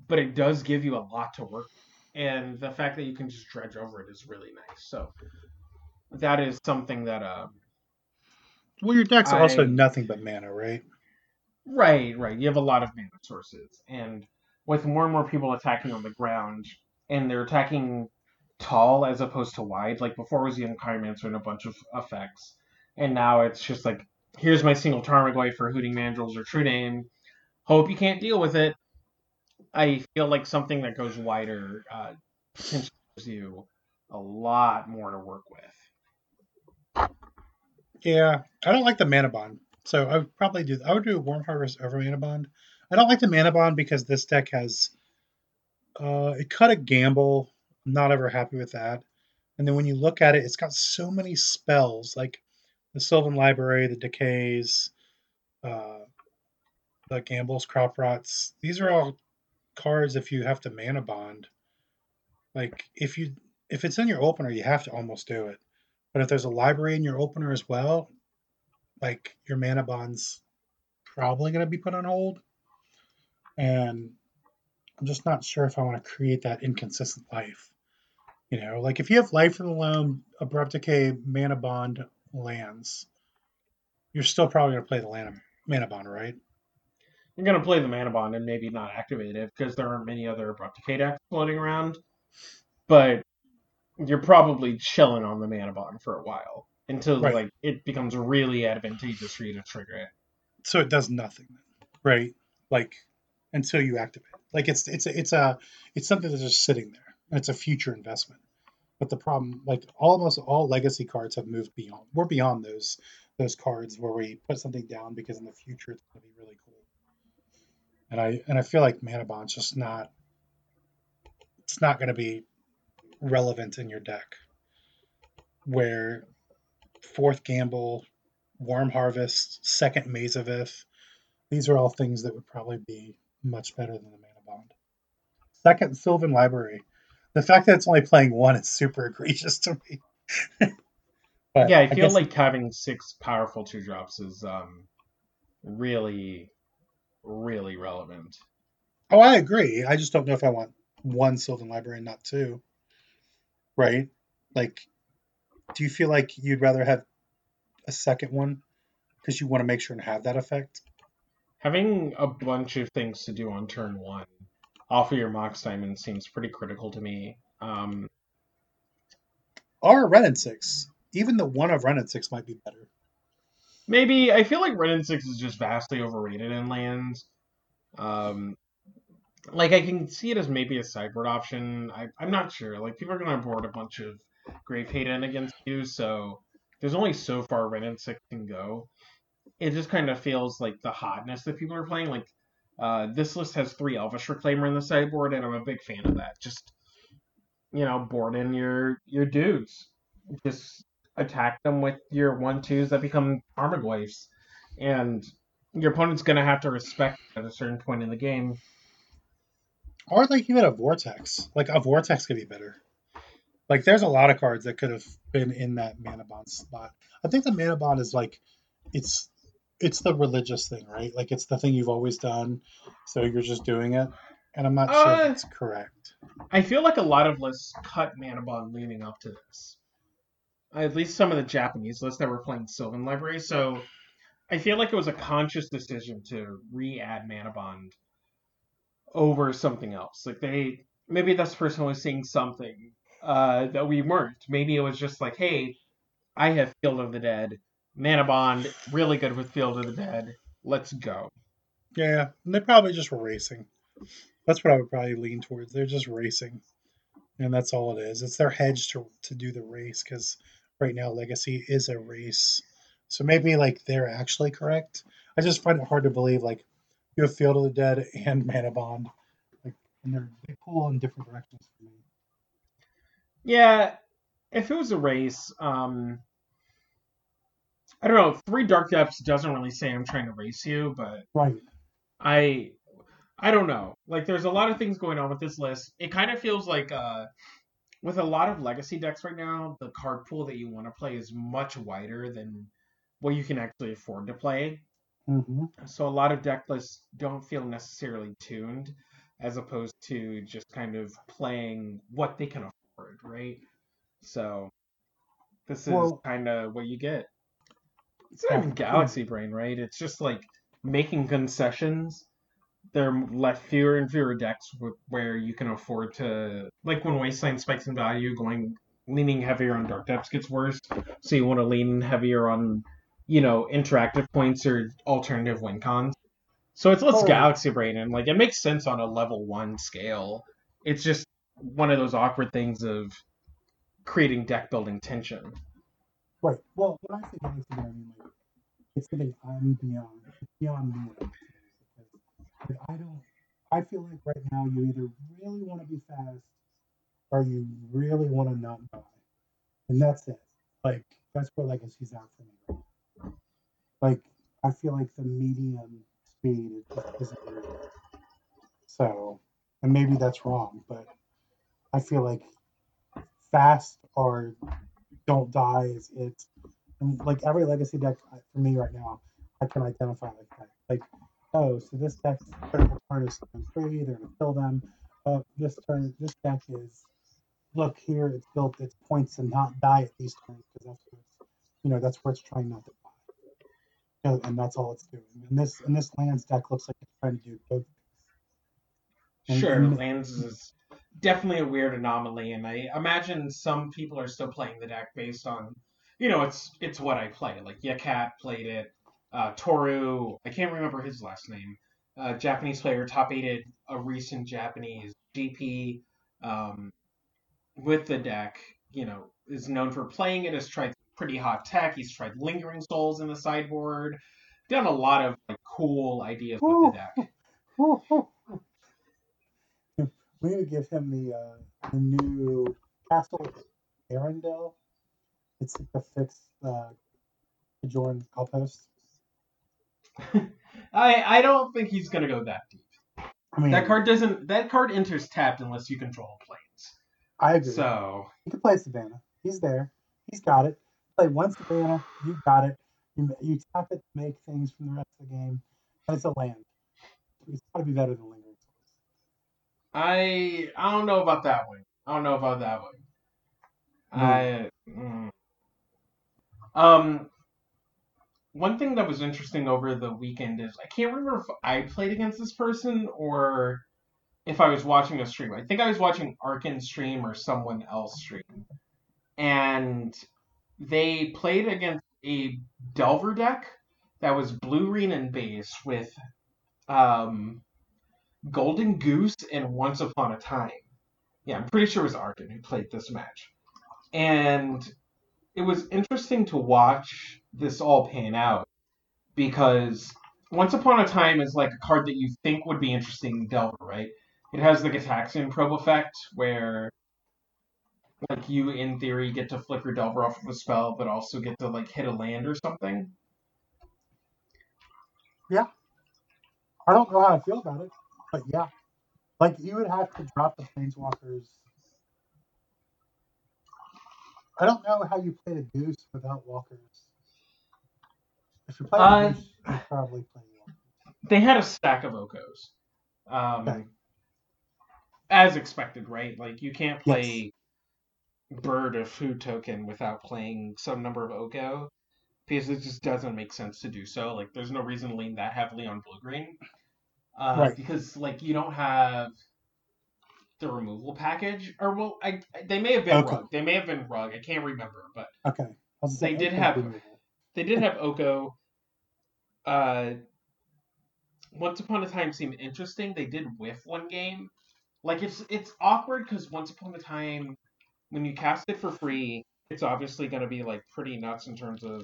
but it does give you a lot to work. And the fact that you can just dredge over it is really nice. So that is something that um Well, your deck's also nothing but mana, right? Right, right. You have a lot of mana sources, and with more and more people attacking on the ground, and they're attacking tall as opposed to wide. Like before was the Enchirmancer and a bunch of effects, and now it's just like, here's my single Tarmogoyf for Hooting Mandrills or True Name. Hope you can't deal with it. I feel like something that goes wider uh, gives you a lot more to work with. Yeah, I don't like the Manabond, so I would probably do. I would do Worm Harvest over Manabond. I don't like the Manabond because this deck has. Uh, it cut a gamble. I'm not ever happy with that. And then when you look at it, it's got so many spells like the Sylvan Library, the Decays, uh, the Gambles, Crop Rots. These are all cards if you have to Manabond. Like if you if it's in your opener, you have to almost do it. But if there's a library in your opener as well, like your Manabond's probably going to be put on hold. And I'm just not sure if I want to create that inconsistent life. You know, like if you have life in the loam, abrupt decay, Manabond lands, you're still probably going to play the mana, Manabond, right? You're gonna play the Manabond and maybe not activate it because there aren't many other abrupt decay decks floating around. But you're probably chilling on the Manabond for a while until Right. like it becomes really advantageous for you to trigger it. So it does nothing, right? Like until you activate. Like it's it's a, it's a it's something that's just sitting there. It's a future investment. But the problem, like almost all legacy cards have moved beyond. We're beyond those those cards where we put something down because in the future it's going to be really cool. And I and I feel like Manabond's just not. It's not going to be relevant in your deck. Where fourth gamble, Worm Harvest, second maze of Ith, these are all things that would probably be much better than the Manabond. Second Sylvan Library. The fact that it's only playing one is super egregious to me. yeah, I feel guess- like having six powerful two drops is um really, really relevant. Oh, I agree. I just don't know if I want one Sylvan Library and not two. Right? Like, do you feel like you'd rather have a second one because you want to make sure and have that effect? Having a bunch of things to do on turn one off of your Mox Diamond seems pretty critical to me. Um, Or Wrenn and Six. Even the one of Wrenn and Six might be better. Maybe I feel like Wrenn and Six is just vastly overrated in lands. Um, like I can see it as maybe a sideboard option. I, I'm not sure. Like people are gonna board a bunch of Grave Haden against you, so there's only so far Wrenn and Six can go. It just kind of feels like the hotness that people are playing. Like uh, this list has three Elvish Reclaimer in the sideboard, and I'm a big fan of that. Just you know, board in your your dudes. Just attack them with your one twos that become Tarmogoyfs. And your opponent's gonna have to respect at a certain point in the game. Or like even a vortex. Like a vortex could be better. Like there's a lot of cards that could have been in that Manabond spot. I think the Manabond is like it's it's the religious thing, right? Like it's the thing you've always done, so you're just doing it. And I'm not sure Uh, if it's correct. I feel like a lot of lists cut Manabond leading up to this. At least some of the Japanese lists that were playing Sylvan Library, so I feel like it was a conscious decision to re-add Manabond over something else. Like they maybe this person was seeing something uh, that we weren't. Maybe it was just like, hey, I have Field of the Dead, Manabond, really good with Field of the Dead. Let's go. Yeah, and they probably just were racing. That's what I would probably lean towards. They're just racing, and that's all it is. It's their hedge to to do the race because right now Legacy is a race. So maybe like they're actually correct. I just find it hard to believe like you have Field of the Dead and Manabond, like and they're they pull in different directions for me. Yeah, if it was a race, um, I don't know. Three Dark Depths doesn't really say I'm trying to race you, but Right. I I don't know. Like, there's a lot of things going on with this list. It kind of feels like, uh, with a lot of legacy decks right now, the card pool that you want to play is much wider than what you can actually afford to play. Mm-hmm. So a lot of deck lists don't feel necessarily tuned, as opposed to just kind of playing what they can afford, right? So this is Well- kind of what you get. It's not even Galaxy Brain, right? It's just like making concessions. There are left fewer and fewer decks wh- where you can afford to, like when Wasteland spikes in value, going leaning heavier on Dark Depths gets worse. So you want to lean heavier on, you know, interactive points or alternative win cons. So it's less Oh. Galaxy Brain, and like it makes sense on a level one scale. It's just one of those awkward things of creating deck building tension. Right. Well, when I say galaxy, I mean like it's something I'm beyond, beyond me. Like, I don't. I feel like right now you either really want to be fast or you really want to not die, and that's it. Like that's where legacy's out for me. Like I feel like the medium speed is just isn't. So, and maybe that's wrong, but I feel like fast or don't die is it. And like every legacy deck for me right now, I can identify like that. Like, oh, so this deck's critical turn is turn three, they're gonna kill them. Uh, this turn, this deck is look here, it's built its points and not die at these turns because that's what it's, you know, that's where it's trying not to die. And, and that's all it's doing. And this and this lands deck looks like it's trying to do both. And- Sure, and- lands is definitely a weird anomaly, and I imagine some people are still playing the deck based on, you know, it's it's what I play. Like Yakat played it, uh, Toru, I can't remember his last name, uh, Japanese player, top eighted a recent Japanese GP um, with the deck. You know, is known for playing it. Has tried pretty hot tech. He's tried lingering souls in the sideboard. Done a lot of like cool ideas with the deck. need to give him the uh, the new Castle Ardenvale. It's a fixed uh, Kjeldoran Outpost. I I don't think he's gonna go that deep. I mean, That card doesn't. That card enters tapped unless you control plains. I agree. So he can play Savannah. He's there. He's got it. Play one Savannah. You got it. You, you tap it to make things from the rest of the game, and it's a land. It's got to be better than Souls. I I don't know about that one. I don't know about that one. I mm. um one thing that was interesting over the weekend is I can't remember if I played against this person or if I was watching a stream. I think I was watching Arkin stream or someone else stream. And they played against a Delver deck that was blue green and base with um Golden Goose and Once Upon a Time. Yeah, I'm pretty sure it was Arkin who played this match. And it was interesting to watch this all pan out because Once Upon a Time is like a card that you think would be interesting in Delver, right? It has the Gitaxian Probe effect where like you in theory get to flicker Delver off of a spell, but also get to like hit a land or something. Yeah. I don't know how I feel about it, but yeah, like you would have to drop the planeswalkers. I don't know how you play a goose without walkers. If you play Uh, you probably play walkers. they had a stack of Okos. Um, Okay. As expected, right? Like you can't play Bird of Food Token without playing some number of Oko because it just doesn't make sense to do so. Like there's no reason to lean that heavily on blue green. Uh, Right. Because like you don't have the removal package, or well, I they may have been Okay. rug. They may have been rug. I can't remember, but Okay. Was They did have- removal. they did have Oko. Uh, Once Upon a Time seemed interesting. They did whiff one game. Like it's it's awkward because Once Upon a Time, when you cast it for free, it's obviously going to be like pretty nuts in terms of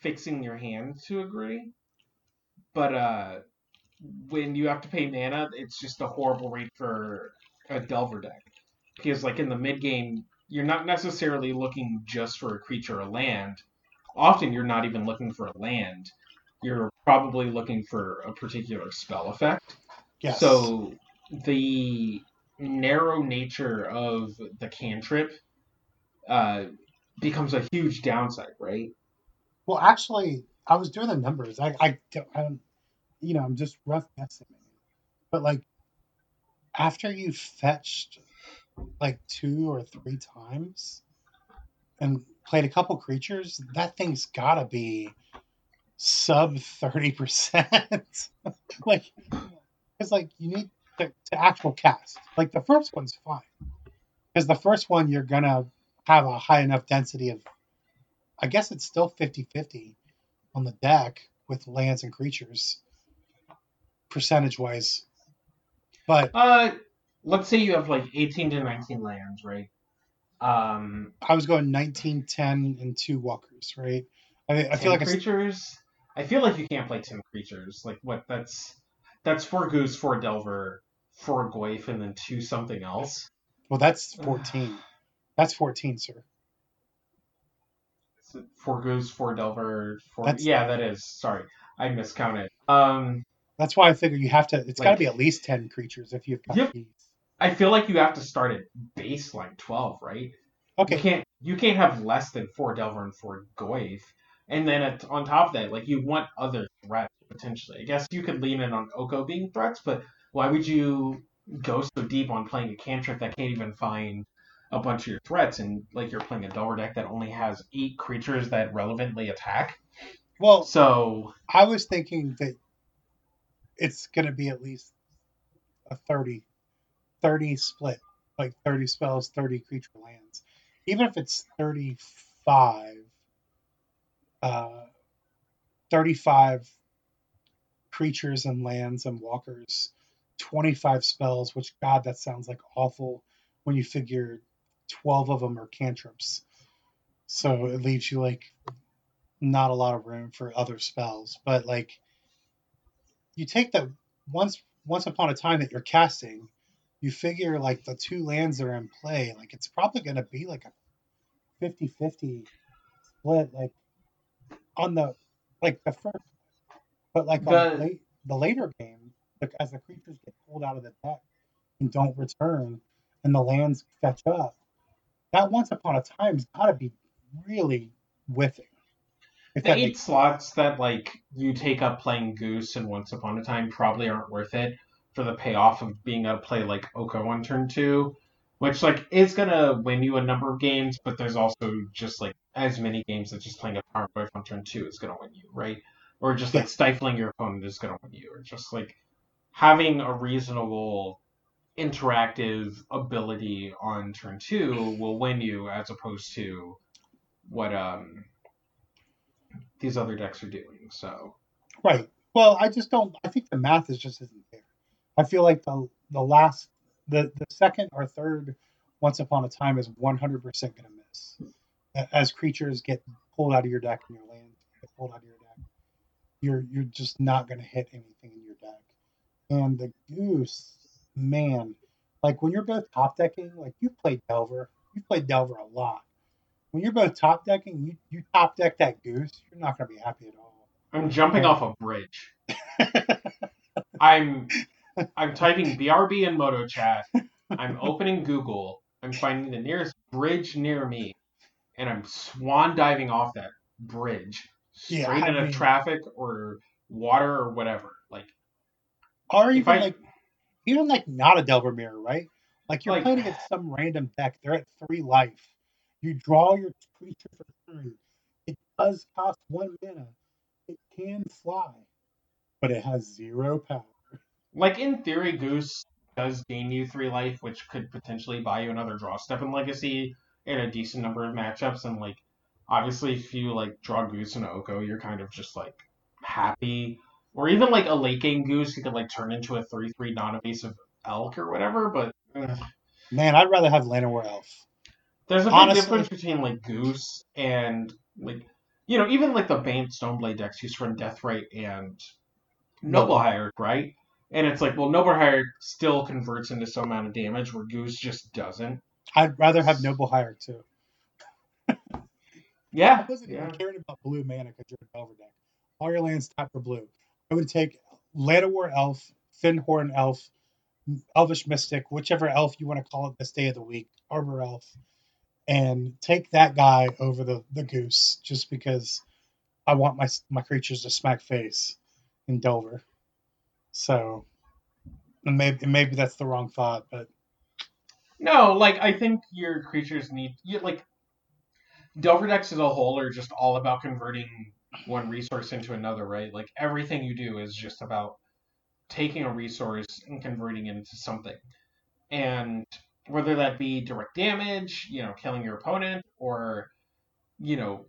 fixing your hand to agree. But uh, when you have to pay mana, it's just a horrible rate for a Delver deck because like in the mid game, you're not necessarily looking just for a creature or a land. Often you're not even looking for a land. you're probably looking for a particular spell effect. Yes. So the narrow nature of the cantrip uh, becomes a huge downside, right? Well, actually, I was doing the numbers. I, I, don't- I don't, you know, I'm just rough guessing. But like, after you've fetched like two or three times and played a couple creatures, that thing's gotta be sub 30%. like, it's like you need to, to actual cast. Like, the first one's fine. Because the first one, you're gonna have a high enough density of I guess it's still 50 50 on the deck with lands and creatures, percentage wise. But Uh, let's say you have like 18 to 19 lands, right? Um, I was going 19, 10, and two walkers, right? I, I 10 feel like creatures. I feel like you can't play 10 creatures. Like what? That's that's four goose, four delver, four goyf, and then two something else. well, that's 14. That's 14, sir. Four goose, four delver, four. That's- Yeah, that is. Sorry, I miscounted. Um, That's why I figure you have to, It's got to be at least 10 creatures if you've got these. I feel like you have to start at baseline 12, right? You Okay. can't you can't have less than four Delver and four Goyf. And then at, on top of that, like you want other threats potentially. I guess you could lean in on Oko being threats, but why would you go so deep on playing a cantrip that can't even find a bunch of your threats and like you're playing a Delver deck that only has eight creatures that relevantly attack? Well, So I was thinking that it's going to be at least a 30, 30 split, like 30 spells, 30 creature lands. Even if it's 35, uh, 35 creatures and lands and walkers, 25 spells, which, God, that sounds like awful when you figure 12 of them are cantrips. So it leaves you like not a lot of room for other spells. But like, you take the once once upon a time that you're casting, you figure like the two lands that are in play, like it's probably going to be like a 50-50 split, like on the like the first, but like on The- the, late, the later game, like as the creatures get pulled out of the deck and don't return, and the lands fetch up, that once upon a time's got to be really whiffing. If the that eight makes slots that like you take up playing Goose and Once Upon a Time probably aren't worth it for the payoff of being able to play like Oko on turn two, which like is gonna win you a number of games, but there's also just like as many games that just playing a power wave on turn two is gonna win you, right? Or just like Yeah. stifling your opponent is gonna win you, or just like having a reasonable interactive ability on turn two will win you as opposed to what um these other decks are doing. So Right. Well, I just don't. I think the math is just isn't there. I feel like the the last, the the second or third, once upon a time is one hundred percent going to miss. As creatures get pulled out of your deck and your land get pulled out of your deck, you're you're just not going to hit anything in your deck. And the goose, man, like when you're both top decking, like you played Delver, you played Delver a lot. When you're both top decking, you you top deck that goose, you're not going to be happy at all. I'm jumping off a bridge. I'm I'm typing BRB in Moto Chat. I'm opening Google. I'm finding the nearest bridge near me, and I'm swan diving off that bridge straight Yeah, I into mean- traffic or water or whatever. Like or even I- like even like not a Delver mirror, right? Like you're Like- playing against some random deck. They're at three life. You draw your creature for turn. It does cost one mana. It can fly, but it has zero power. like in theory, Goose does gain you three life, which could potentially buy you another draw step in Legacy in a decent number of matchups. And like, obviously, if you like draw Goose and Oko, you're kind of just like happy. Or even like a late game Goose, you could like turn into a three three non evasive elk or whatever. But ugh. Man, I'd rather have Llanowar Elf. There's a big Honestly- difference between like Goose and like you know even like the Bant Stoneblade decks used from Deathrite and Noble Hierarch, right? And it's like, well, Noble Hierarch still converts into some amount of damage where Goose just doesn't. I'd rather have Noble Hire too. Yeah, I wasn't yeah. even caring about blue mana because you're a Delver deck. all your lands tap for blue. I would take Llanowar Elf, Fyndhorn Elf, Elvish Mystic, whichever elf you want to call it this day of the week, Arbor Elf, and take that guy over the, the goose just because I want my my creatures to smack face in Delver. So and maybe maybe that's the wrong thought, but No, like I think your creatures need you like Delver decks as a whole are just all about converting one resource into another, right? Like everything you do is just about taking a resource and converting it into something. And whether that be direct damage, you know, killing your opponent, or, you know,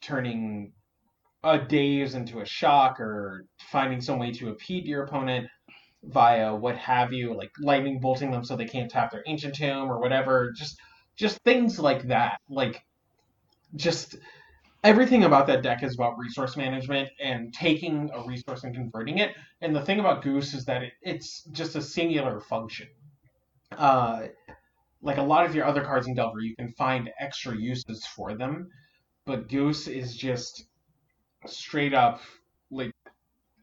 turning a daze into a shock, or finding some way to impede your opponent via what have you, like lightning bolting them so they can't tap their ancient tomb or whatever. Just just things like that. Like just everything about that deck is about resource management and taking a resource and converting it. And the thing about Goose is that it, it's just a singular function. Uh, like a lot of your other cards in Delver, you can find extra uses for them, but Goose is just straight up like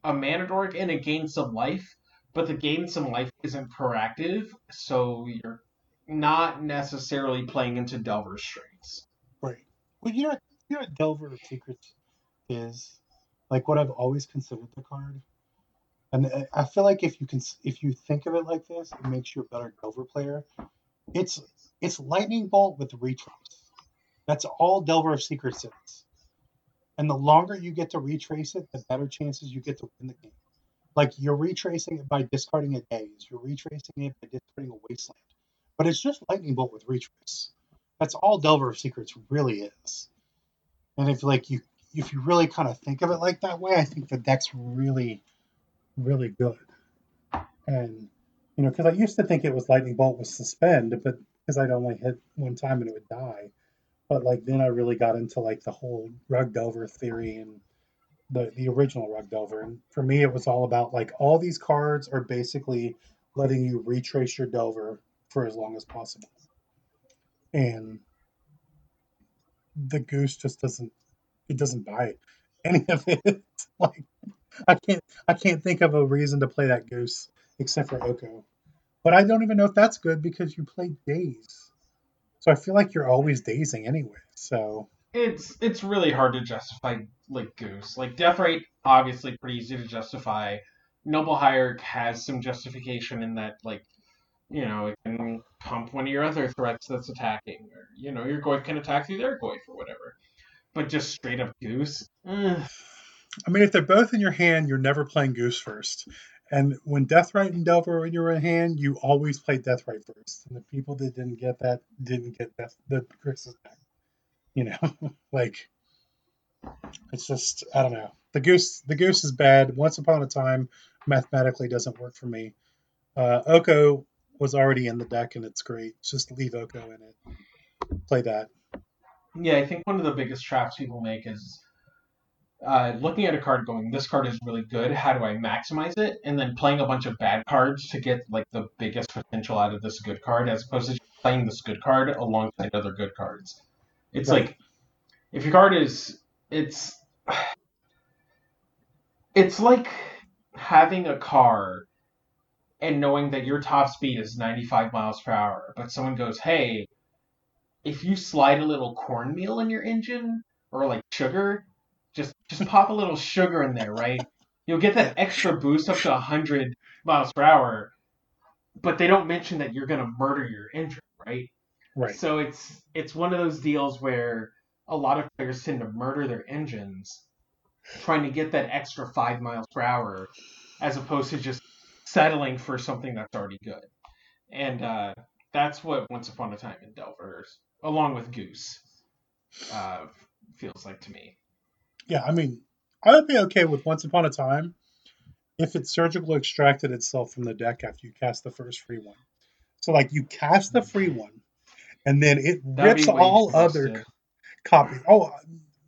a mana dork and it gains some life, but the gain some life isn't proactive, so you're not necessarily playing into Delver's strengths. Right. Well, you know, you know Delver of Secrets is? Like what I've always considered the card. And uh, I feel like if you can, if you think of it like this, it makes you a better Delver player. It's it's Lightning Bolt with retrace. That's all Delver of Secrets is. And the longer you get to retrace it, the better chances you get to win the game. Like you're retracing it by discarding a daze, you're retracing it by discarding a wasteland. But it's just Lightning Bolt with retrace. That's all Delver of Secrets really is. And if like you if you really kind of think of it like that way, I think the deck's really, really good. And you know, because I used to think it was lightning bolt was suspend, but because I'd only hit one time and it would die. But like then I really got into like the whole rug delver theory and the the original rug delver. And for me, it was all about like all these cards are basically letting you retrace your delver for as long as possible. And the goose just doesn't it doesn't buy any of it. like I can't I can't think of a reason to play that goose except for Oko. But I don't even know if that's good because you play daze. So I feel like you're always dazing anyway. So it's it's really hard to justify like goose. Like Deathrite, obviously pretty easy to justify. Noble Hierarch has some justification in that like you know, it can pump one of your other threats that's attacking, or you know, your Goyf can attack through their Goyf or whatever. But just straight up Goose. Eh. I mean, if they're both in your hand, you're never playing Goose first. And when Deathrite and Delver are in your hand, you always play Deathrite first. And the people that didn't get that didn't get Death the deck. You know, like it's just I don't know. The goose the goose is bad. Once upon a time, mathematically doesn't work for me. Uh, Oko was already in the deck and it's great. Just leave Oko in it. Play that. Yeah, I think one of the biggest traps people make is uh, looking at a card going, this card is really good. How do I maximize it? And then playing a bunch of bad cards to get like the biggest potential out of this good card, as opposed to playing this good card alongside other good cards. It's right. like if your card is it's it's like having a car and knowing that your top speed is 95 miles per hour, but someone goes, "Hey, if you slide a little cornmeal in your engine or like sugar, just just pop a little sugar in there, right? You'll get that extra boost up to 100 miles per hour, but they don't mention that you're going to murder your engine, right? Right. So it's it's one of those deals where a lot of players tend to murder their engines trying to get that extra 5 miles per hour as opposed to just settling for something that's already good. And uh, that's what Once Upon a Time in Delvers, along with Goose, uh, feels like to me. Yeah, I mean, I would be okay with Once Upon a Time if it surgically extracted itself from the deck after you cast the first free one. So, like, you cast the free mm-hmm. one, and then it That'd rips all other copies. Oh,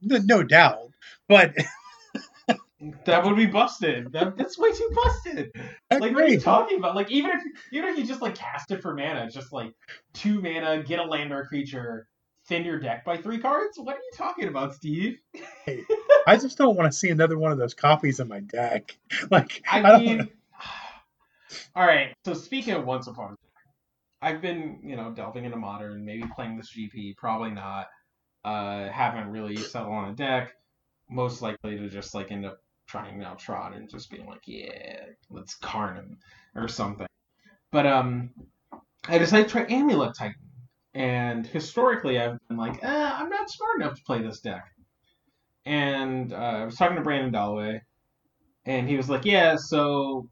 no doubt. But that would be busted. That, that's way too busted. Like what are you talking about? Like even if even if you just like cast it for mana, just like two mana, get a land or creature, thin your deck by three cards? What are you talking about, Steve? I just don't want to see another one of those copies in my deck. Like I, I, mean, all right. So speaking of Once Upon a Time, I've been you know delving into modern, maybe playing this GP, probably not. Uh, haven't really settled on a deck. Most likely to just like end up trying out Tron and just being like, yeah, let's Karn him or something. But um, I decided to try Amulet Titan, and historically I've been like, eh, I'm not smart enough to play this deck. And uh, I was talking to Brandon Dalloway, and he was like, yeah, so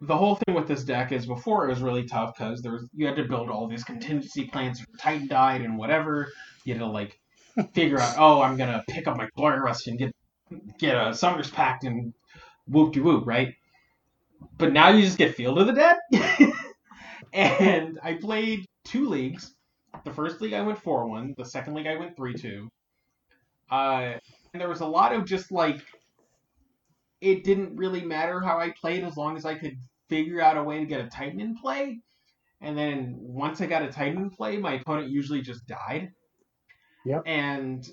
the whole thing with this deck is before it was really tough because there was you had to build all these contingency plans if Titan died and whatever. You had to like figure out, oh, I'm gonna pick up my Glory Rust and get get a Summoner's Pact and whoop de whoop, right? But now you just get Field of the Dead. and I played two leagues. The first league I went 4 1. The second league I went 3 2. Uh, and there was a lot of just like, it didn't really matter how I played as long as I could figure out a way to get a Titan in play. And then once I got a Titan in play, my opponent usually just died. Yep. And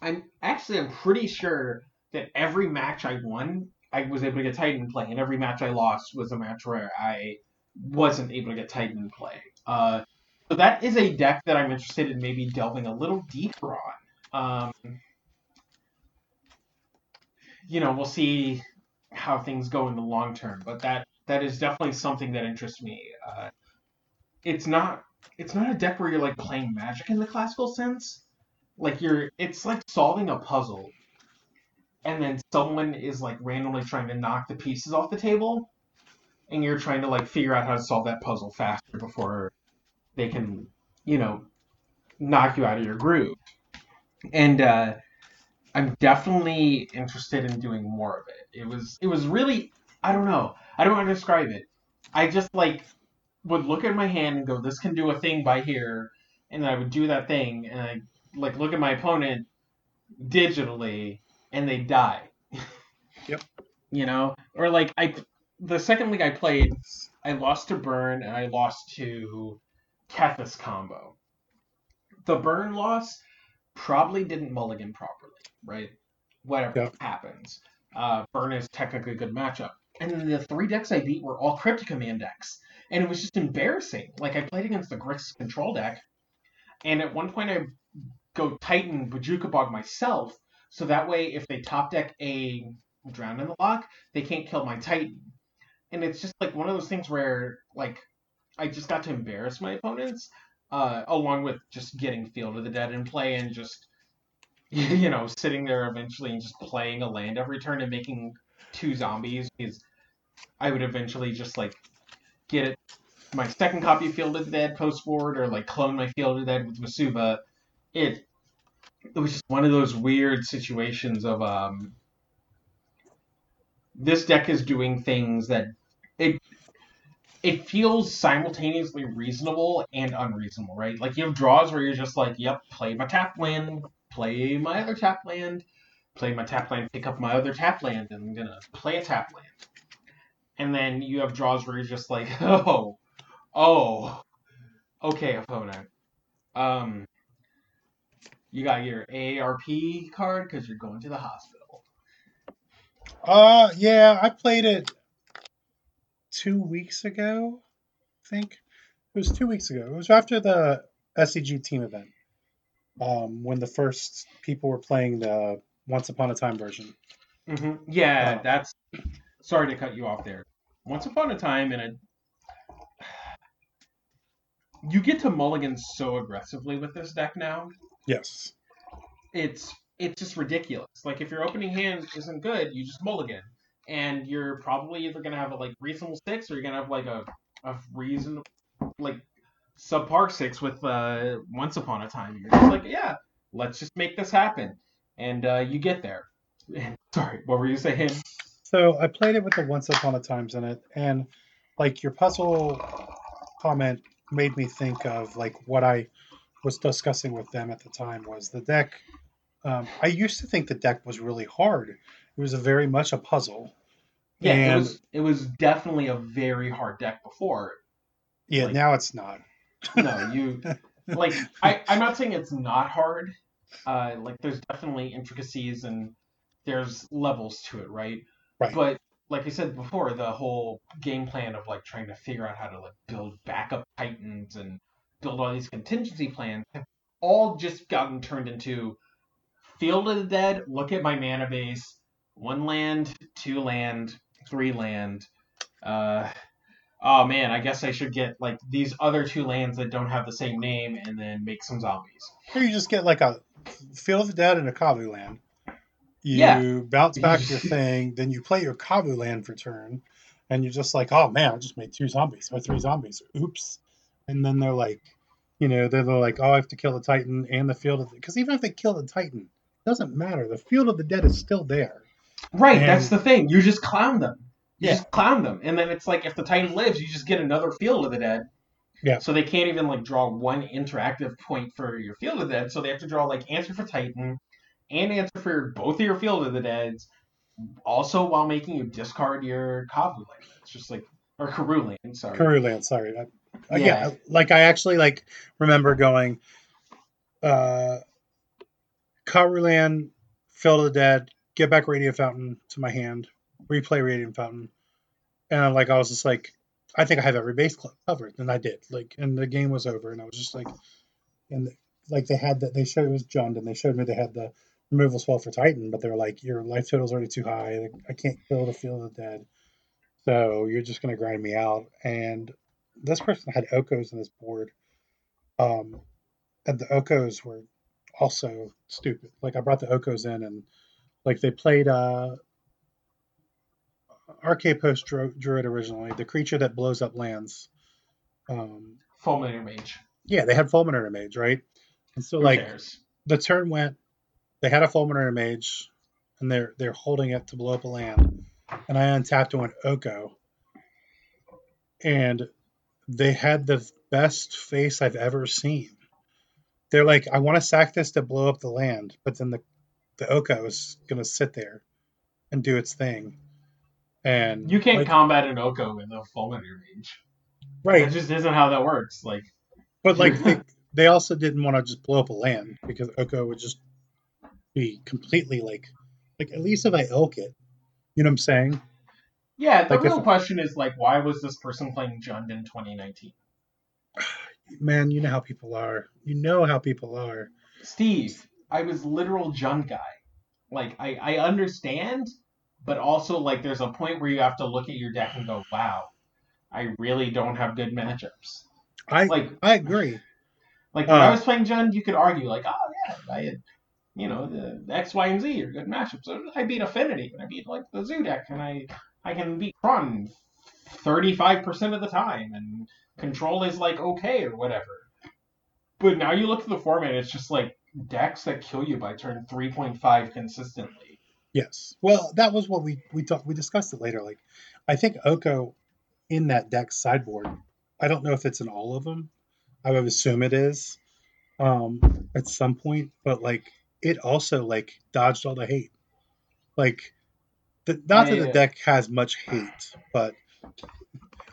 I'm actually I'm pretty sure that every match I won, I was able to get Titan in play, and every match I lost was a match where I wasn't able to get Titan in play. Uh, so that is a deck that I'm interested in maybe delving a little deeper on. Um, you know, we'll see how things go in the long term, but that that is definitely something that interests me. Uh, it's not it's not a deck where you're like playing Magic in the classical sense. Like you're, it's like solving a puzzle, and then someone is like randomly trying to knock the pieces off the table, and you're trying to like figure out how to solve that puzzle faster before they can, you know, knock you out of your groove. And uh, I'm definitely interested in doing more of it. It was it was really I don't know. I don't want to describe it. I just like would look at my hand and go, "This can do a thing by here," and then I would do that thing, and I like look at my opponent digitally, and they die. Yep. you know, or like I, the second league I played, I lost to Burn and I lost to Kethis combo. The Burn loss probably didn't mulligan properly, right? Whatever Yep. happens. Uh, Burn is technically a good matchup. And then the three decks I beat were all Cryptic Command decks. And it was just embarrassing. Like, I played against the Grix control deck, and at one point I go Titan Bojuka Bog myself, so that way if they top deck a Drown in the Loch, they can't kill my Titan. And it's just like one of those things where, like, I just got to embarrass my opponents, uh, along with just getting Field of the Dead in play and just, you know, sitting there eventually and just playing a land every turn and making two zombies because I would eventually just like get it my second copy of Field of the Dead post forward or like clone my Field of the Dead with Vesuva. It it was just one of those weird situations of um this deck is doing things that it it feels simultaneously reasonable and unreasonable, right? Like you have draws where you're just like, yep, play my tap land, play my other tap land, play my tap land, pick up my other tap land, and I'm gonna play a tap land. And then you have draws where you're just like, oh, oh, okay, opponent. Um, you got your AARP card because you're going to the hospital. Uh, yeah, I played it two weeks ago. I think it was two weeks ago. It was after the SCG team event, um, when the first people were playing the Once Upon a Time version. hmm Yeah, Oh. that's. Sorry to cut you off there. Once upon a time, in a. You get to mulligan so aggressively with this deck now. Yes. It's it's just ridiculous. Like if your opening hand isn't good, you just mulligan, and you're probably either gonna have a like reasonable six, or you're gonna have like a a reason like subpar six with uh Once Upon a Time. You're just like, yeah, let's just make this happen, and uh, you get there. Sorry, what were you saying? So I played it with the Once Upon a Times in it, and like your puzzle comment made me think of like what I was discussing with them at the time was the deck. Um, I used to think the deck was really hard. It was a very much a puzzle. Yeah, it was it was definitely a very hard deck before. Yeah, Like- now it's not. No, you like I, I'm not saying it's not hard. Uh, like there's definitely intricacies and there's levels to it, right? Right. But like I said before, the whole game plan of like trying to figure out how to like build backup titans and build all these contingency plans have all just gotten turned into Field of the Dead. Look at my mana base: one land, two land, three land. Uh, oh man, I guess I should get like these other two lands that don't have the same name, and then make some zombies. Or you just get like a Field of the Dead and a Kavu land. You Yeah. bounce back your thing, then you play your Kavu land for turn, and you're just like, oh man, I just made two zombies or three zombies. Oops. And then they're like, you know, they're like, oh, I have to kill the Titan and the Field of the Because even if they kill the Titan, it doesn't matter. The Field of the Dead is still there. Right, And- that's the thing. You just clown them. You Yeah. just clown them, and then it's like if the Titan lives, you just get another Field of the Dead. Yeah. So they can't even like draw one interactive point for your Field of the Dead. So they have to draw like answer for Titan and answer for both of your Field of the Deads, also while making you discard your Kavu land. It's just like or Karoo land. Sorry. Karoo land, sorry. I, I- yeah. Yeah. like I actually like remember going, uh, Karoo land, Field of the Dead, get back Radiant Fountain to my hand, replay Radiant Fountain, and like I was just like, I think I have every base covered, and I did. Like, and the game was over, and I was just like, and like they had that they showed it was Jund, and they showed me they had the removal spell for Titan, but they were like, your life total's already too high. I can't kill the Field of the Dead, so you're just gonna grind me out. And this person had Okos in his board, um, and the Okos were also stupid. Like I brought the Okos in, and like they played uh Arcade Post Druid originally, the creature that blows up lands. Um, Fulminator Mage. yeah, they had Fulminator Mage, right? And so Who like cares? the turn went, they had a Fulminator Mage, and they're they're holding it to blow up a land, and I untapped and went Oko, and they had the best face I've ever seen. They're like, I want to sack this to blow up the land, but then the the Oko is gonna sit there and do its thing, and You can't like, combat an Oko with a Fulminator range. right, That just isn't how that works. Like But like they, they also didn't want to just blow up a land because Oko would just be completely like like at least if I elk it, you know what I'm saying? Yeah, the Like if- real question is like, why was this person playing Jund in 2019? Man, you know how people are. You know how people are. Steve, I was literal Jund guy. Like, I, I understand, but also like, there's a point where you have to look at your deck and go, wow, I really don't have good matchups. I Like, I agree. like when I Uh. was playing Jund, you could argue like, oh yeah, I had, you know, the X, Y, and Z are good matchups. So I beat Affinity, and I beat like the Zoo deck, and I I can beat Tron 35% of the time, and Control is like okay or whatever. But now you look at the format, it's just like decks that kill you by turn 3.5 consistently. Yes. Well, that was what we we talked we discussed it later. Like I think Oko in that deck sideboard. I don't know if it's in all of them. I would assume it is um at some point, but like it also like dodged all the hate. Like the, not that the I- deck has much hate, but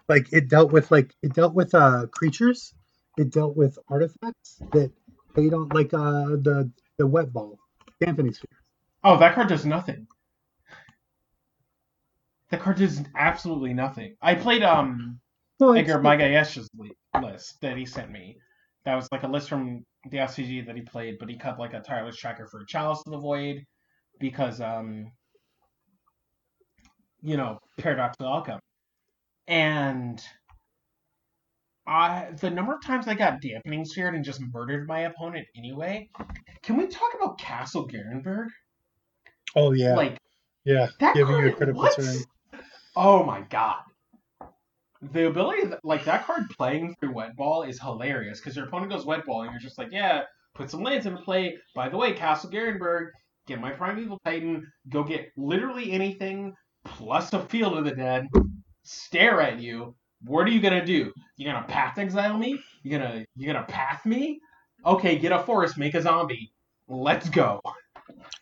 like it dealt with like it dealt with uh creatures, it dealt with artifacts that hate on like uh the the wet ball, dampening sphere. Oh, that card does nothing. That card does absolutely nothing. I played um Well, Edgar Magalhaes's list that he sent me. That was like a list from the SCG that he played, but he cut like a tireless tracker for Chalice of the Void because um you know, paradoxical outcome. And I the number of times I got dampening sphered and just murdered my opponent anyway. Can we talk about Castle Garenbrig? Oh yeah, Like yeah, giving you a critical what? turn. Oh my god. The ability, that, like that card playing through Wet Ball is hilarious because your opponent goes Wet Ball and you're just like, yeah, put some lands into play. By the way, Castle Garenbrig, get my Primeval Titan, go get literally anything plus a Field of the Dead, stare at you. What are you gonna do? You're gonna path exile me? You gonna you gonna path me? Okay, get a forest, make a zombie. Let's go.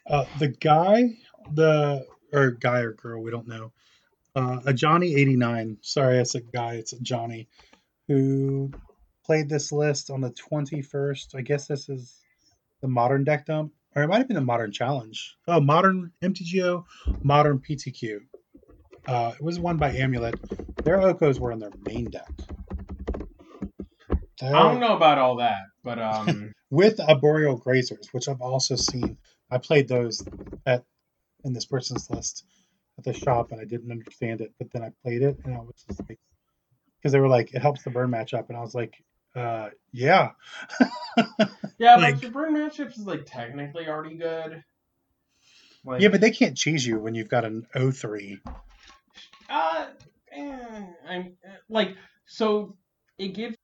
Uh, the guy, the or guy or girl, we don't know. Uh, a Johnny eighty nine. Sorry, it's a guy. It's a Johnny, who played this list on the 21st. I guess this is the modern deck dump, or it might have been the modern challenge. Oh, modern MTGO, modern PTQ. Uh, it was won by Amulet. Their Okos were in their main deck. I don't know about all that, but um, with Arboreal Grazers, which I've also seen. I played those at in this person's list at the shop, and I didn't understand it. But then I played it, and I was just like, because they were like, it helps the burn matchup, and I was like, uh, yeah, yeah, Like- like the burn matchups is like technically already good. Like, yeah, but they can't cheese you when you've got an 03. Uh, eh, I'm eh, like so. It gives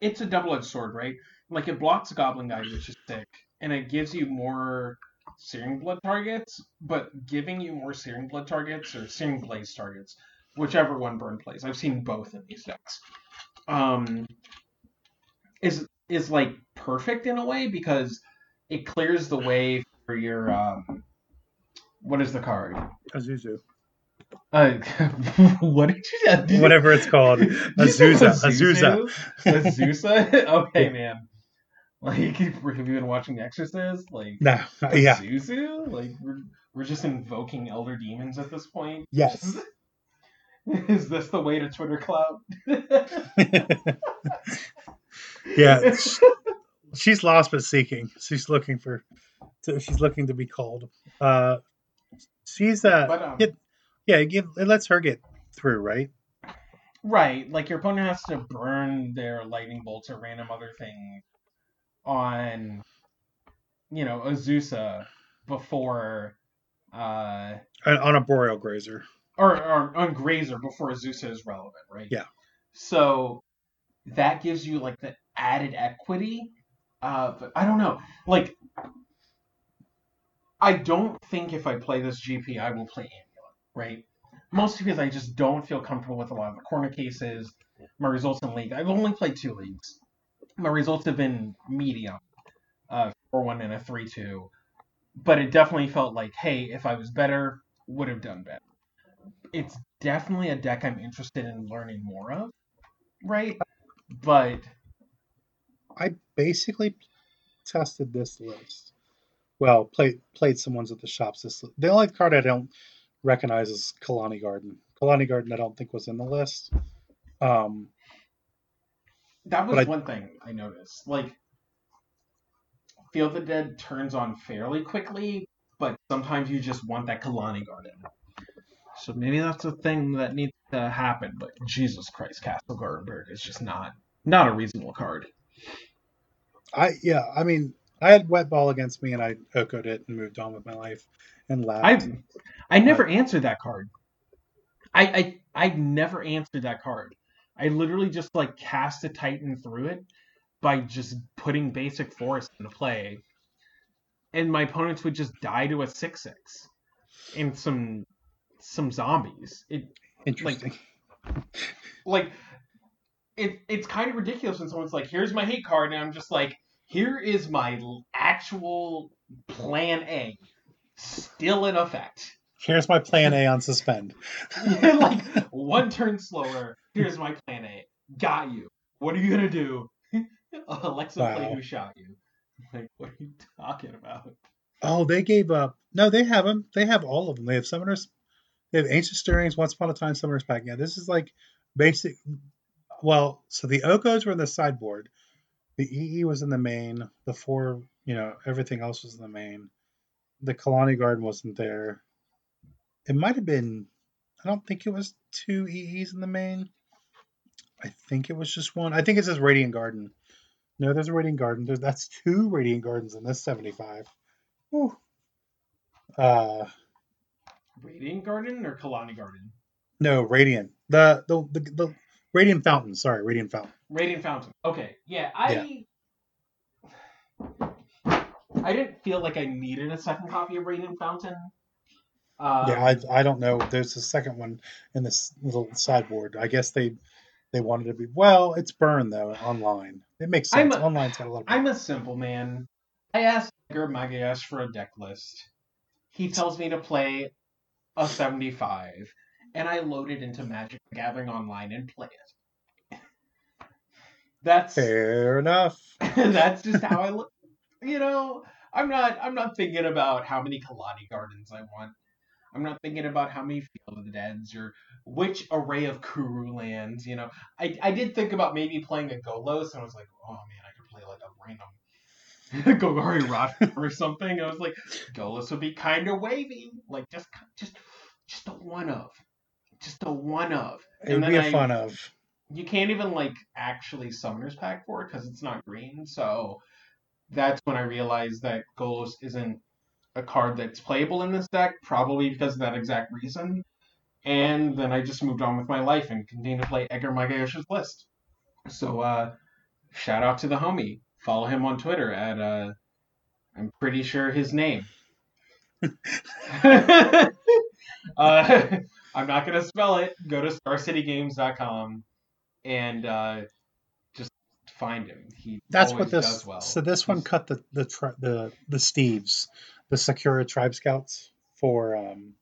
it's a double-edged sword, right? Like it blocks Goblin Guide, which is sick, and it gives you more Searing Blood targets. But giving you more Searing Blood targets or Searing Blaze targets, whichever one Burn plays, I've seen both in these decks. Um, is is like perfect in a way because it clears the way for your um. What is the card? Azuzu. Uh, what did you say? Whatever it's called. Azusa. Azusa. Azusa? okay, man. Like, have you been watching The Exorcist? Like, No. Yeah. Azuzu? Like, we're, we're just invoking elder demons at this point? Yes. Is this the way to Twitter clout? yeah. She's lost but seeking. She's looking for. to- She's looking to be called. Uh, she's uh, but, um. Yeah. Give, it lets her get through, right? right, like, your opponent has to burn their lightning bolts or random other thing on, you know, Azusa before, uh, On a boreal grazer. or, or on Grazer before Azusa is relevant, right? Yeah. So that gives you like the added equity. Uh, but I don't know. Like, I don't think if I play this GP, I will play Amulet, right? Mostly because I just don't feel comfortable with a lot of the corner cases. My results in league, I've only played two leagues. My results have been medium, uh, four one and a three two, but it definitely felt like, hey, if I was better, would have done better it's definitely a deck I'm interested in learning more of, right? But I basically tested this list. Well, played played some ones at the shops. This the only card I don't recognize is Khalni Garden. Khalni Garden I don't think was in the list. Um, that was I- one thing I noticed. Like, Feel the Dead turns on fairly quickly, but sometimes you just want that Khalni Garden. So maybe that's a thing that needs to happen. But Jesus Christ, Castle Garenbrig is just not not a reasonable card. I yeah, I mean, I had wet ball against me and I okoed it and moved on with my life and laughed. I I never answered that card. I I I never answered that card. I literally just like cast a Titan through it by just putting basic forest into play, and my opponents would just die to a six six and some some zombies. It Interesting. like it it's kind of ridiculous when someone's like, "Here's my hate card," and I'm just like, "Here is my actual plan A, still in effect." Here's my plan A on suspend. like one turn slower. Here's my plan A. Got you. What are you gonna do? Alexa, play who shot you. Like, what are you talking about? Oh, they gave up. No, they have them. They have all of them. They have summoners. They have ancient stirrings. Once upon a time, summoners pack. Yeah, this is like basic. Well, so the Okos were in the sideboard. The EE was in the main. The four, you know, everything else was in the main. The Khalni Garden wasn't there. It might have been. I don't think it was two EEs in the main. I think it was just one. I think it says Radiant Garden. No, there's a Radiant Garden. There's that's two Radiant Gardens in this 75. Whew. Uh, Radiant Garden or Khalni Garden? no, Radiant. The the the, the Radiant Fountain. Sorry, Radiant Fountain. Radiant Fountain. Okay, yeah, I. I didn't feel like I needed a second copy of Radiant Fountain. Uh, yeah, I, I don't know. There's a second one in this little sideboard. I guess they they wanted to be well. It's burned though online. It makes I'm sense. a- Online's got a lot of. I'm a simple man. I asked Magalhaes for a deck list. He tells me to play a 75, and I load it into Magic Gathering Online and play it. That's fair enough. that's just how I look. You know, I'm not I'm not thinking about how many Khalni gardens I want. I'm not thinking about how many Field of the Deads or which array of Kuru lands. You know, I I did think about maybe playing a Golos, and I was like, oh man, I could play like a random Golgari Rot or something. I was like, Golos would be kind of wavy, like just just just a one of, just a one of. It would be a I, fun of. You can't even like actually summoners pack for it because it's not green. So that's when I realized that Golos isn't a card that's playable in this deck, probably because of that exact reason. And then I just moved on with my life and continued to play Edgar Magalhaes's list. So uh, shout out to the homie. Follow him on Twitter at uh, I'm pretty sure his name. uh, I'm not gonna spell it. Go to StarCityGames.com and uh, just find him. He that's what this. Well. So this one cut the the the the Steves the Sakura Tribe Scouts for um,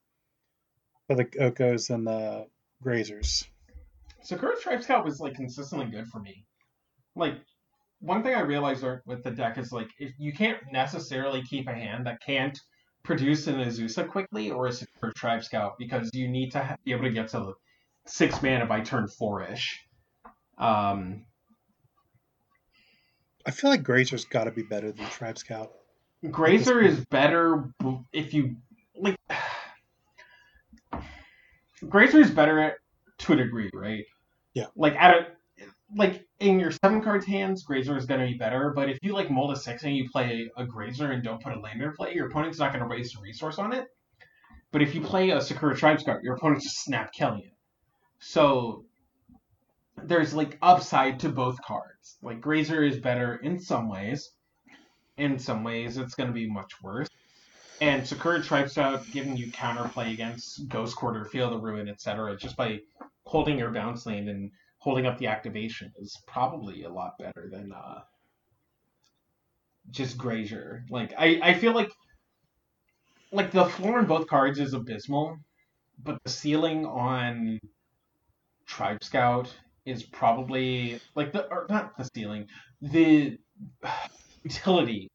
for the Okos and the Grazers. Sakura Tribe Scout was like consistently good for me. Like one thing I realized with the deck is like if you can't necessarily keep a hand that can't produce an Azusa quickly or a Sakura Tribe Scout because you need to be able to get to six mana by turn four ish. Um, I feel like Grazer's got to be better than Tribe Scout. Grazer is better if you like. Grazer is better at, to a degree, right? Yeah. Like at a like in your seven cards hands, Grazer is going to be better. But if you like mold a six and you play a Grazer and don't put a lander play, your opponent's not going to waste a resource on it. But if you play a Sakura Tribe Scout, your opponent's just snap killing it. So there's like upside to both cards. Like Grazer is better in some ways, in some ways, it's going to be much worse. And Sakura Tribe Scout giving you counterplay against Ghost Quarter, Field of Ruin, etc., just by holding your bounce lane and holding up the activation is probably a lot better than uh, just Grazer. Like I, I feel like like the floor in both cards is abysmal, but the ceiling on Tribe Scout is probably like the or not the ceiling, the utility,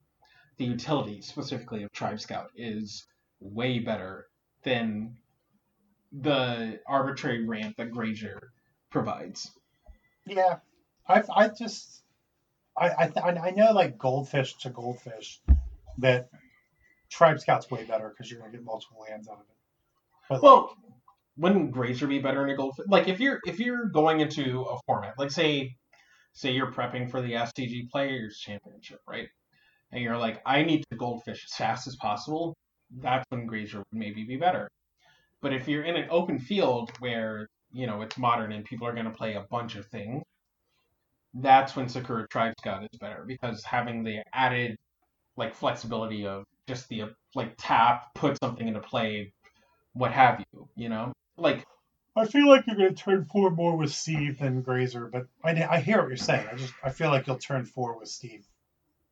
the utility specifically of Tribe Scout is way better than the arbitrary ramp that Grazer provides. Yeah, I I just I I, I know like goldfish to goldfish that Tribe Scout's way better because you're gonna get multiple lands out of it. But well, like, wouldn't Grazer be better in a goldfish? Like if you're if you're going into a format, like say say you're prepping for the SCG Players Championship, right? And you're like, I need to goldfish as fast as possible. That's when Grazer would maybe be better. But if you're in an open field where you know it's modern and people are going to play a bunch of things, that's when Sakura Tribe Scout is better because having the added like flexibility of just the like tap, put something into play, what have you, you know, like I feel like you're going to turn four more with Steve than Grazer, but I, I hear what you're saying. I just I feel like you'll turn four with Steve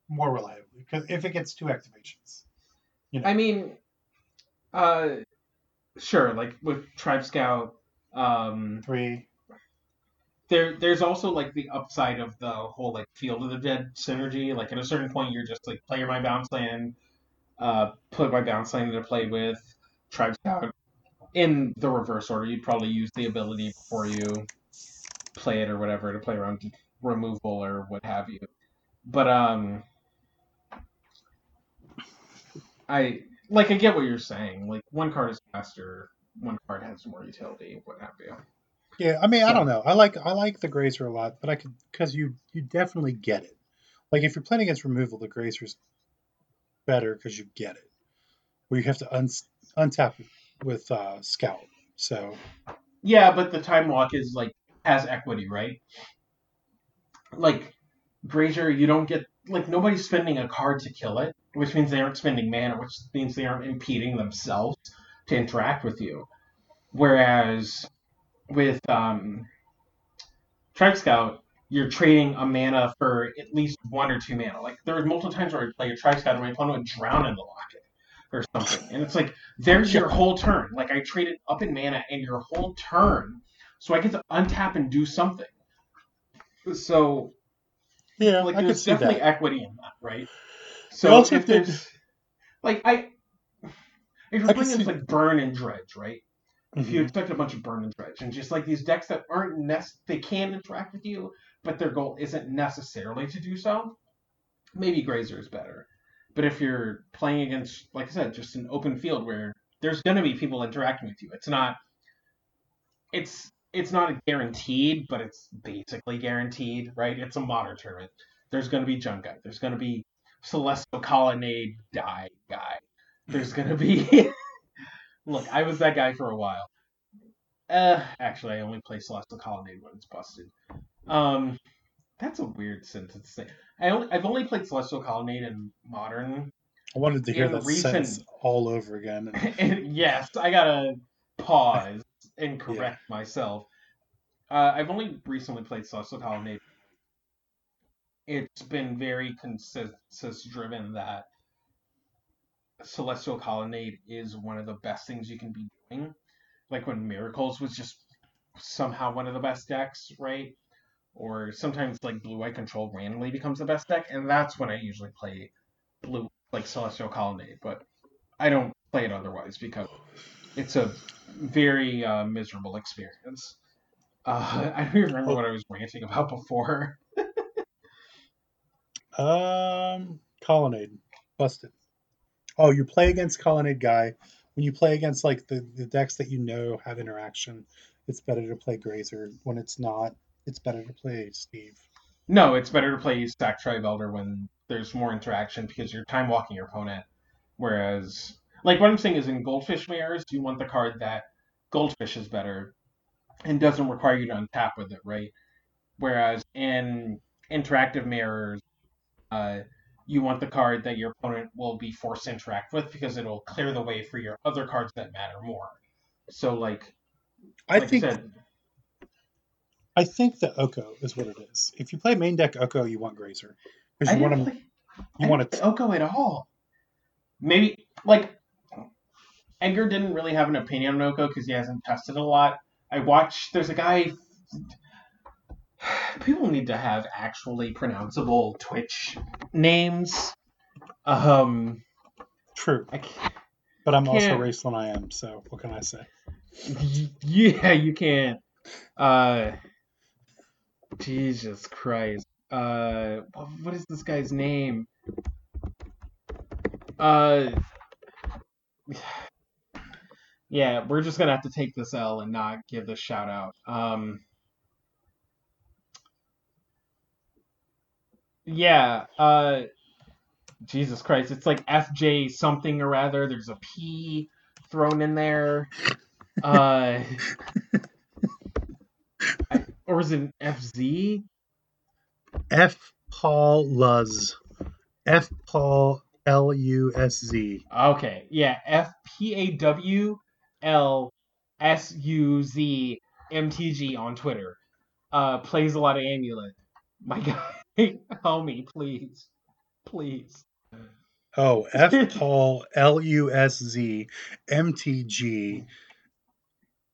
more reliably because if it gets two activations, you know. I mean, uh, sure. Like with Tribe Scout, um, three. There, there's also like the upside of the whole like Field of the Dead synergy. Like at a certain point, you're just like player my bounce land, uh, put my bounce land into play with Tribe Scout in the reverse order, you'd probably use the ability before you play it or whatever to play around removal or what have you. But um, I like I get what you're saying. Like one card is faster, one card has more utility, what have you. Yeah, I mean, so, I don't know. I like I like the Grazer a lot, but I could because you you definitely get it. Like if you're playing against removal, the Grazer's better because you get it. Where you have to un- untap with uh, Scout. So yeah, but the time walk is like has equity, right? Like Grazer, you don't get like nobody's spending a card to kill it, which means they aren't spending mana, which means they aren't impeding themselves to interact with you. Whereas with um, Tribe Scout, you're trading a mana for at least one or two mana. Like there were multiple times where I play a Tribe Scout and my opponent would drown in the locket or something. And it's like, there's your whole turn. Like I traded up in mana and your whole turn. So I get to untap and do something. So Yeah, like I there's definitely that. equity in that, right? So also if did- there's like I, if you're playing like burn and dredge, right? If you Mhm. expect a bunch of burn and dredge, and just like these decks that aren't nest, they can interact with you, but their goal isn't necessarily to do so, maybe Grazer is better. But if you're playing against, like I said, just an open field where there's going to be people interacting with you, it's not, it's it's not guaranteed, but it's basically guaranteed, right? It's a modern tournament. There's going to be Jeskai. There's going to be Celestial Colonnade die guy. There's going to be. Look, I was that guy for a while. Uh, actually, I only play Celestial Colonnade when it's busted. Um, that's a weird sentence to say. I only, I've only played Celestial Colonnade in modern. I wanted to hear in that recent- sentence all over again. And yes, I gotta pause and correct myself. Uh, I've only recently played Celestial Colonnade. It's been very consensus driven that Celestial Colonnade is one of the best things you can be doing. Like when Miracles was just somehow one of the best decks, right? Or sometimes like Blue Eye Control randomly becomes the best deck, and that's when I usually play Blue like Celestial Colonnade. But I don't play it otherwise because it's a very uh, miserable experience. Uh, I don't even remember what I was ranting about before. Um, Colonnade, busted. Oh, you play against Colonnade guy. When you play against like the, the decks that you know have interaction, it's better to play Grazer. When it's not, it's better to play Steve. No, it's better to play Stack Tribe Elder when there's more interaction because you're time walking your opponent. Whereas, like what I'm saying is in Goldfish Mirrors, you want the card that Goldfish is better and doesn't require you to untap with it, right? Whereas in Interactive Mirrors, uh, you want the card that your opponent will be forced to interact with because it'll clear the way for your other cards that matter more. So, like, I like think I said, I think the Oko is what it is. If you play main deck Oko, you want Grazer because you want to. play- You I want to. Oko at all. Maybe like Edgar didn't really have an opinion on Oko because he hasn't tested a lot. I watched. There's a guy. People need to have actually pronounceable Twitch names. Um, True, I can't, but I'm also race than I am. So what can I say? yeah, you can't. Uh, Jesus Christ. Uh, what, is this guy's name? Uh, yeah, we're just gonna have to take this L and not give this shout out. Um, yeah. Uh, Jesus Christ, it's like FJ something or other. There's a P thrown in there. Uh, or is it FZ? F Paul Luz, F Paul L U S Z. Okay, yeah, F P A W L S U Z M T G on Twitter. Uh, plays a lot of Amulet. My guy, homie, please, please. Oh, F Paul L U S Z M T G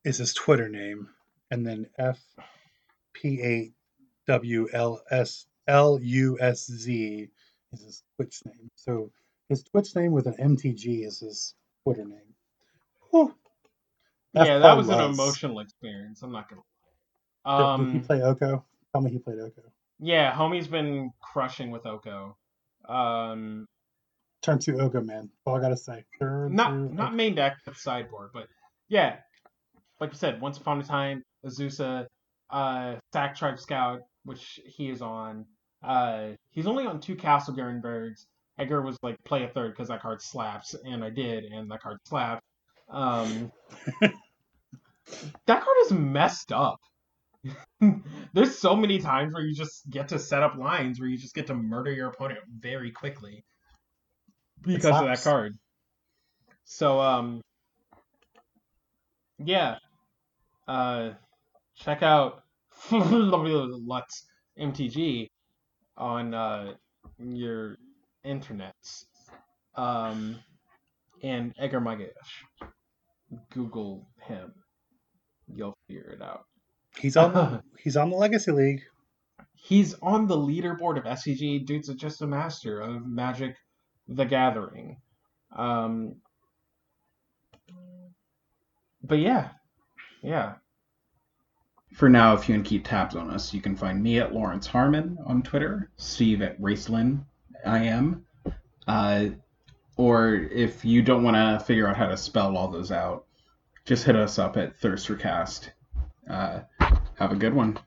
is his Twitter name, and then F P A W L S L U S Z is his Twitch name. So his Twitch name with an MTG is his Twitter name. Whew. Yeah, that Paul was an emotional experience. I'm not gonna. Did- Did he Um, play Oko? Tell me he played Oko. yeah, homie's been crushing with Oko. Um, Turn to Oko, man. All I gotta say. Turn not not main deck, but sideboard. But yeah, like you said, once upon a time, Azusa, uh, Sack Tribe Scout, which he is on. Uh, he's only on two Castle Garenbrigs. Edgar was like, play a third because that card slaps, and I did, and that card slapped. Um, that card is messed up. There's so many times where you just get to set up lines where you just get to murder your opponent very quickly because of that card. So um yeah. Uh check out Lutz MTG on uh your internets. Um and Edgar Magash. Google him. You'll figure it out. He's on the, he's on the Legacy League. he's on the leaderboard of SCG. Dude's just a master of Magic: The Gathering. Um, but yeah, yeah. For now, if you can keep tabs on us, you can find me at Lawrence Harmon on Twitter, Steve at Racelin, I am. Uh, or if you don't want to figure out how to spell all those out, just hit us up at Thirstercast. Uh, have a good one.